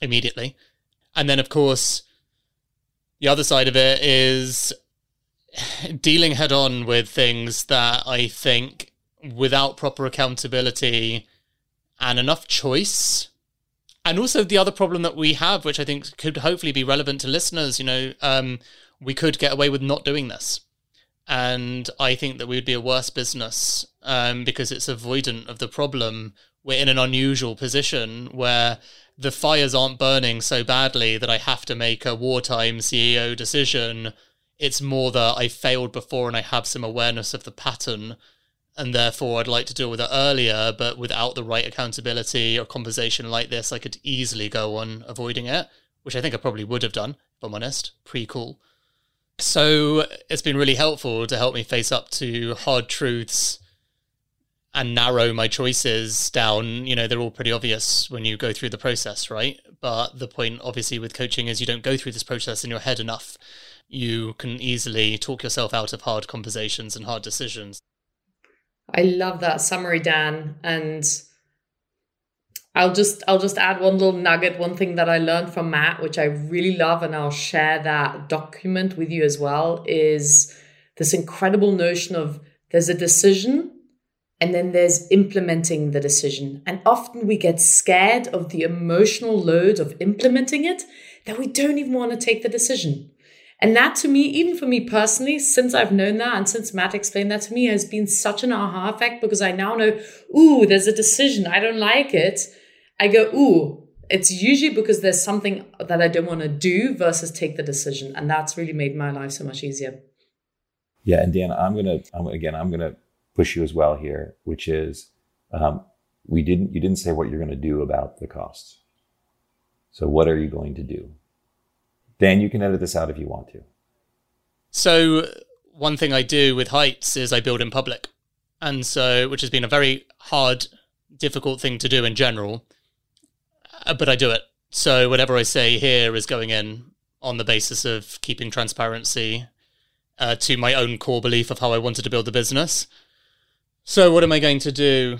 [SPEAKER 1] immediately. And then, of course, the other side of it is dealing head on with things that I think without proper accountability and enough choice and also the other problem that we have which i think could hopefully be relevant to listeners you know um, we could get away with not doing this. And i think that we would be a worse business um, because it's avoidant of the problem. We're in an unusual position where the fires aren't burning so badly that i have to make a wartime ceo decision it's more that I failed before and I have some awareness of the pattern and therefore I'd like to deal with it earlier, but without the right accountability or conversation like this, I could easily go on avoiding it, which I think I probably would have done, if I'm honest, pre cool. So it's been really helpful to help me face up to hard truths and narrow my choices down. You know, they're all pretty obvious when you go through the process, right? But the point, obviously, with coaching is you don't go through this process in your head enough you can easily talk yourself out of hard conversations and hard decisions.
[SPEAKER 3] I love that summary, Dan. And I'll just I'll just add one little nugget, one thing that I learned from Matt, which I really love, and I'll share that document with you as well, is this incredible notion of there's a decision and then there's implementing the decision. And often we get scared of the emotional load of implementing it that we don't even want to take the decision. And that to me, even for me personally, since I've known that and since Matt explained that to me, has been such an aha effect because I now know, ooh, there's a decision. I don't like it. I go, ooh, it's usually because there's something that I don't want to do versus take the decision. And that's really made my life so much easier.
[SPEAKER 2] Yeah. And Dan, I'm going to, again, I'm going to push you as well here, which is, um, we didn't, you didn't say what you're going to do about the costs. So what are you going to do? Dan, you can edit this out if you want to.
[SPEAKER 1] So, one thing I do with heights is I build in public. And so, which has been a very hard, difficult thing to do in general, uh, but I do it. So, whatever I say here is going in on the basis of keeping transparency uh, to my own core belief of how I wanted to build the business. So, what am I going to do?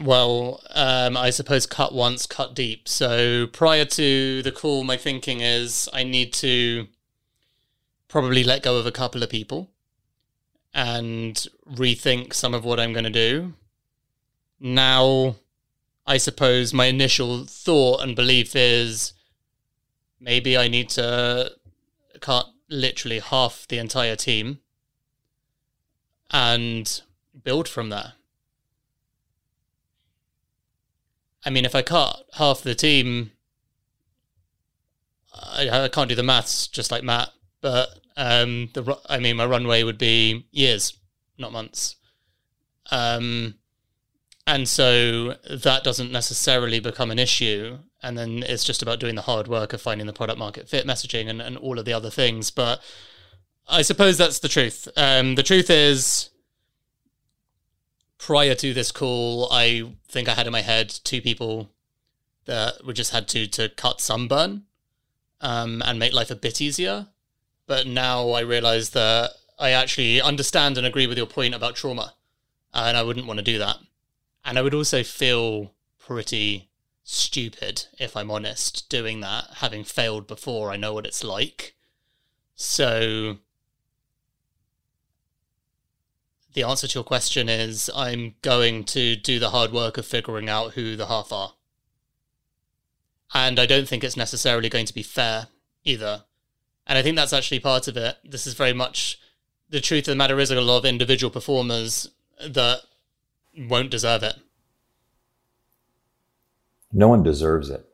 [SPEAKER 1] Well, um, I suppose cut once, cut deep. So prior to the call, my thinking is I need to probably let go of a couple of people and rethink some of what I'm going to do. Now, I suppose my initial thought and belief is maybe I need to cut literally half the entire team and build from there. I mean, if I cut half the team, I, I can't do the maths just like Matt, but um, the I mean, my runway would be years, not months. Um, and so that doesn't necessarily become an issue. And then it's just about doing the hard work of finding the product market fit messaging and, and all of the other things. But I suppose that's the truth. Um, the truth is, prior to this call, I think I had in my head two people that we just had to to cut sunburn um, and make life a bit easier. But now I realize that I actually understand and agree with your point about trauma, and I wouldn't want to do that. And I would also feel pretty stupid, if I'm honest, doing that, having failed before. I know what it's like. So the answer to your question is I'm going to do the hard work of figuring out who the half are. And I don't think it's necessarily going to be fair either. And I think that's actually part of it. This is very much the truth of the matter is a lot of individual performers that won't deserve it.
[SPEAKER 2] No one deserves it.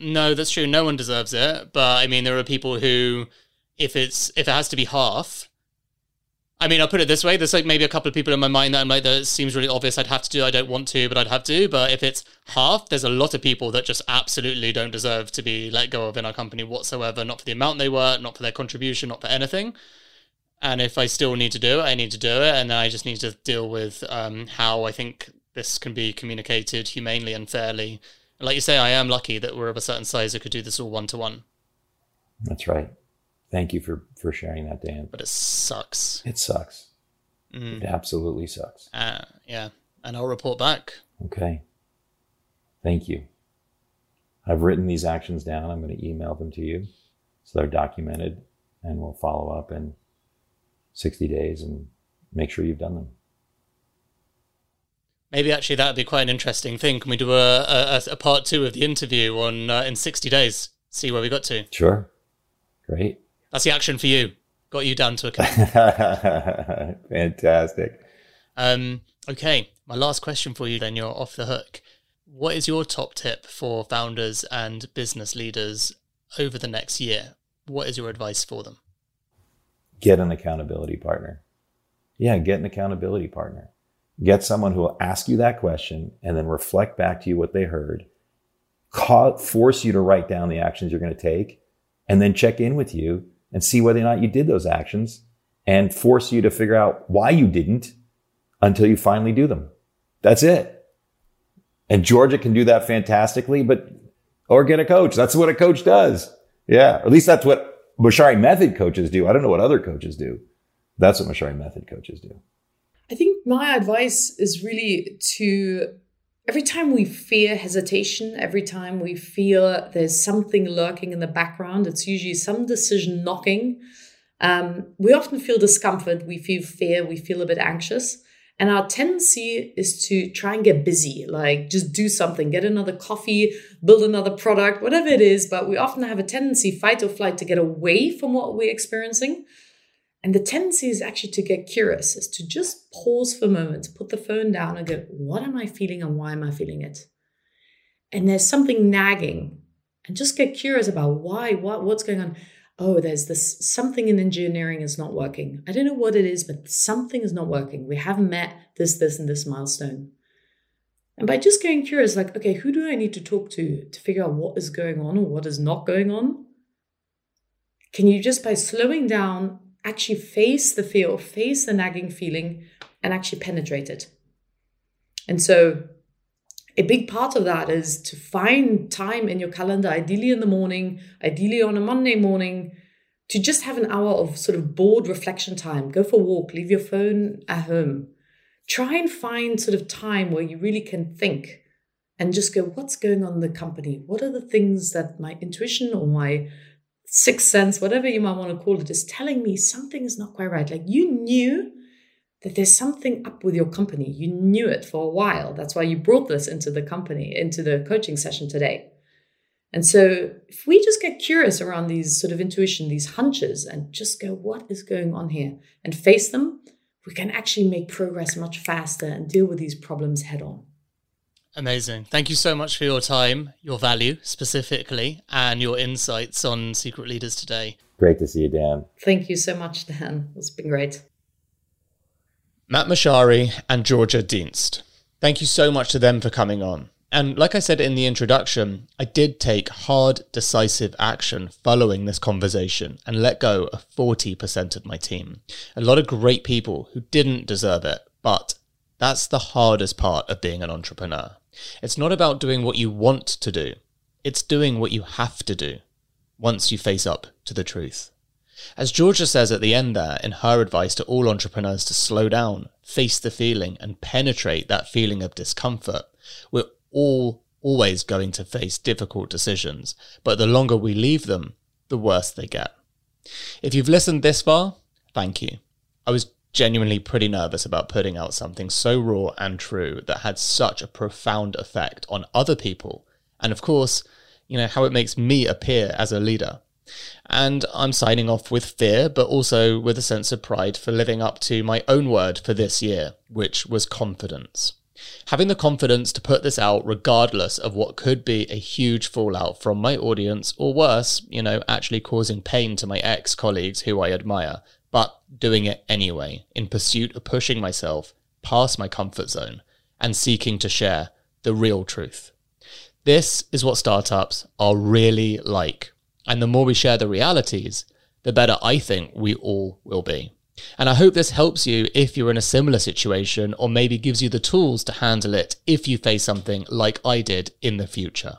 [SPEAKER 1] No, that's true. No one deserves it. But I mean, there are people who, if it's if it has to be half, I mean, I'll put it this way: there's like maybe a couple of people in my mind that I'm like, that seems really obvious. I'd have to do. I don't want to, but I'd have to. But if it's half, there's a lot of people that just absolutely don't deserve to be let go of in our company whatsoever. Not for the amount they were, not for their contribution, not for anything. And if I still need to do it, I need to do it, and then I just need to deal with um, how I think this can be communicated humanely and fairly. Like you say, I am lucky that we're of a certain size that could do this all one to one.
[SPEAKER 2] That's right. Thank you for for sharing that, Dan.
[SPEAKER 1] But it sucks.
[SPEAKER 2] It sucks. Mm. It absolutely sucks.
[SPEAKER 1] Uh, yeah, and I'll report back.
[SPEAKER 2] Okay. Thank you. I've written these actions down. I'm going to email them to you so they're documented, and we'll follow up in 60 days and make sure you've done them.
[SPEAKER 1] Maybe actually that would be quite an interesting thing. Can we do a, a, a part two of the interview on uh, in 60 days? See where we got to.
[SPEAKER 2] Sure. Great.
[SPEAKER 1] That's the action for you. Got you down to a
[SPEAKER 2] Fantastic.
[SPEAKER 1] Um, okay. My last question for you then, you're off the hook. What is your top tip for founders and business leaders over the next year? What is your advice for them?
[SPEAKER 2] Get an accountability partner. Yeah, get an accountability partner Get someone who will ask you that question and then reflect back to you what they heard, force you to write down the actions you're going to take, and then check in with you and see whether or not you did those actions and force you to figure out why you didn't until you finally do them. That's it. And Georgia can do that fantastically, but, or get a coach. That's what a coach does. Yeah. At least that's what Mochary method coaches do. I don't know what other coaches do. That's what Mochary method coaches do.
[SPEAKER 3] I think my advice is really to every time we fear hesitation, every time we feel there's something lurking in the background, it's usually some decision knocking. Um, we often feel discomfort, we feel fear, we feel a bit anxious. And our tendency is to try and get busy, like just do something, get another coffee, build another product, whatever it is. But we often have a tendency, fight or flight, to get away from what we're experiencing. And the tendency is actually to get curious, is to just pause for a moment, put the phone down and go, what am I feeling and why am I feeling it? And there's something nagging and just get curious about why, what, what's going on. Oh, there's this something in engineering is not working. I don't know what it is, but something is not working. We haven't met this, this, and this milestone. And by just getting curious, like, okay, who do I need to talk to to figure out what is going on or what is not going on? Can you just by slowing down actually face the fear face the nagging feeling and actually penetrate it. And so a big part of that is to find time in your calendar, ideally in the morning, ideally on a Monday morning, to just have an hour of sort of bored reflection time. Go for a walk, leave your phone at home. Try and find sort of time where you really can think and just go, what's going on in the company? What are the things that my intuition or my sixth sense, whatever you might want to call it, is telling me something is not quite right. Like you knew that there's something up with your company. You knew it for a while. That's why you brought this into the company, into the coaching session today. And so, if we just get curious around these sort of intuition, these hunches, and just go, what is going on here, and face them, we can actually make progress much faster and deal with these problems head on.
[SPEAKER 1] Amazing. Thank you so much for your time, your value specifically, and your insights on Secret Leaders today.
[SPEAKER 2] Great to see you, Dan.
[SPEAKER 3] Thank you so much, Dan. It's been great.
[SPEAKER 1] Matt Mochary and Georgia Dienst. Thank you so much to them for coming on. And like I said in the introduction, I did take hard, decisive action following this conversation and let go of 40% of my team. A lot of great people who didn't deserve it, but that's the hardest part of being an entrepreneur. It's not about doing what you want to do, it's doing what you have to do once you face up to the truth. As Georgia says at the end there in her advice to all entrepreneurs to slow down, face the feeling, and penetrate that feeling of discomfort, we're all always going to face difficult decisions, but the longer we leave them, the worse they get. If you've listened this far, thank you. I was genuinely pretty nervous about putting out something so raw and true that had such a profound effect on other people, and of course, you know, how it makes me appear as a leader. And I'm signing off with fear, but also with a sense of pride for living up to my own word for this year, which was confidence. Having the confidence to put this out regardless of what could be a huge fallout from my audience, or worse, you know, actually causing pain to my ex colleagues who I admire, doing it anyway in pursuit of pushing myself past my comfort zone and seeking to share the real truth. This is what startups are really like. And the more we share the realities, the better I think we all will be. And I hope this helps you if you're in a similar situation or maybe gives you the tools to handle it if you face something like I did in the future.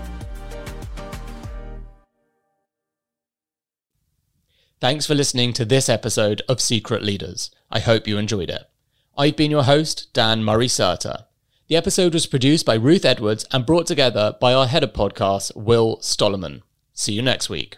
[SPEAKER 1] Thanks for listening to this episode of Secret Leaders. I hope you enjoyed it. I've been your host, Dan Murray Serter. The episode was produced by Ruth Edwards and brought together by our head of podcasts, Will Stollerman. See you next week.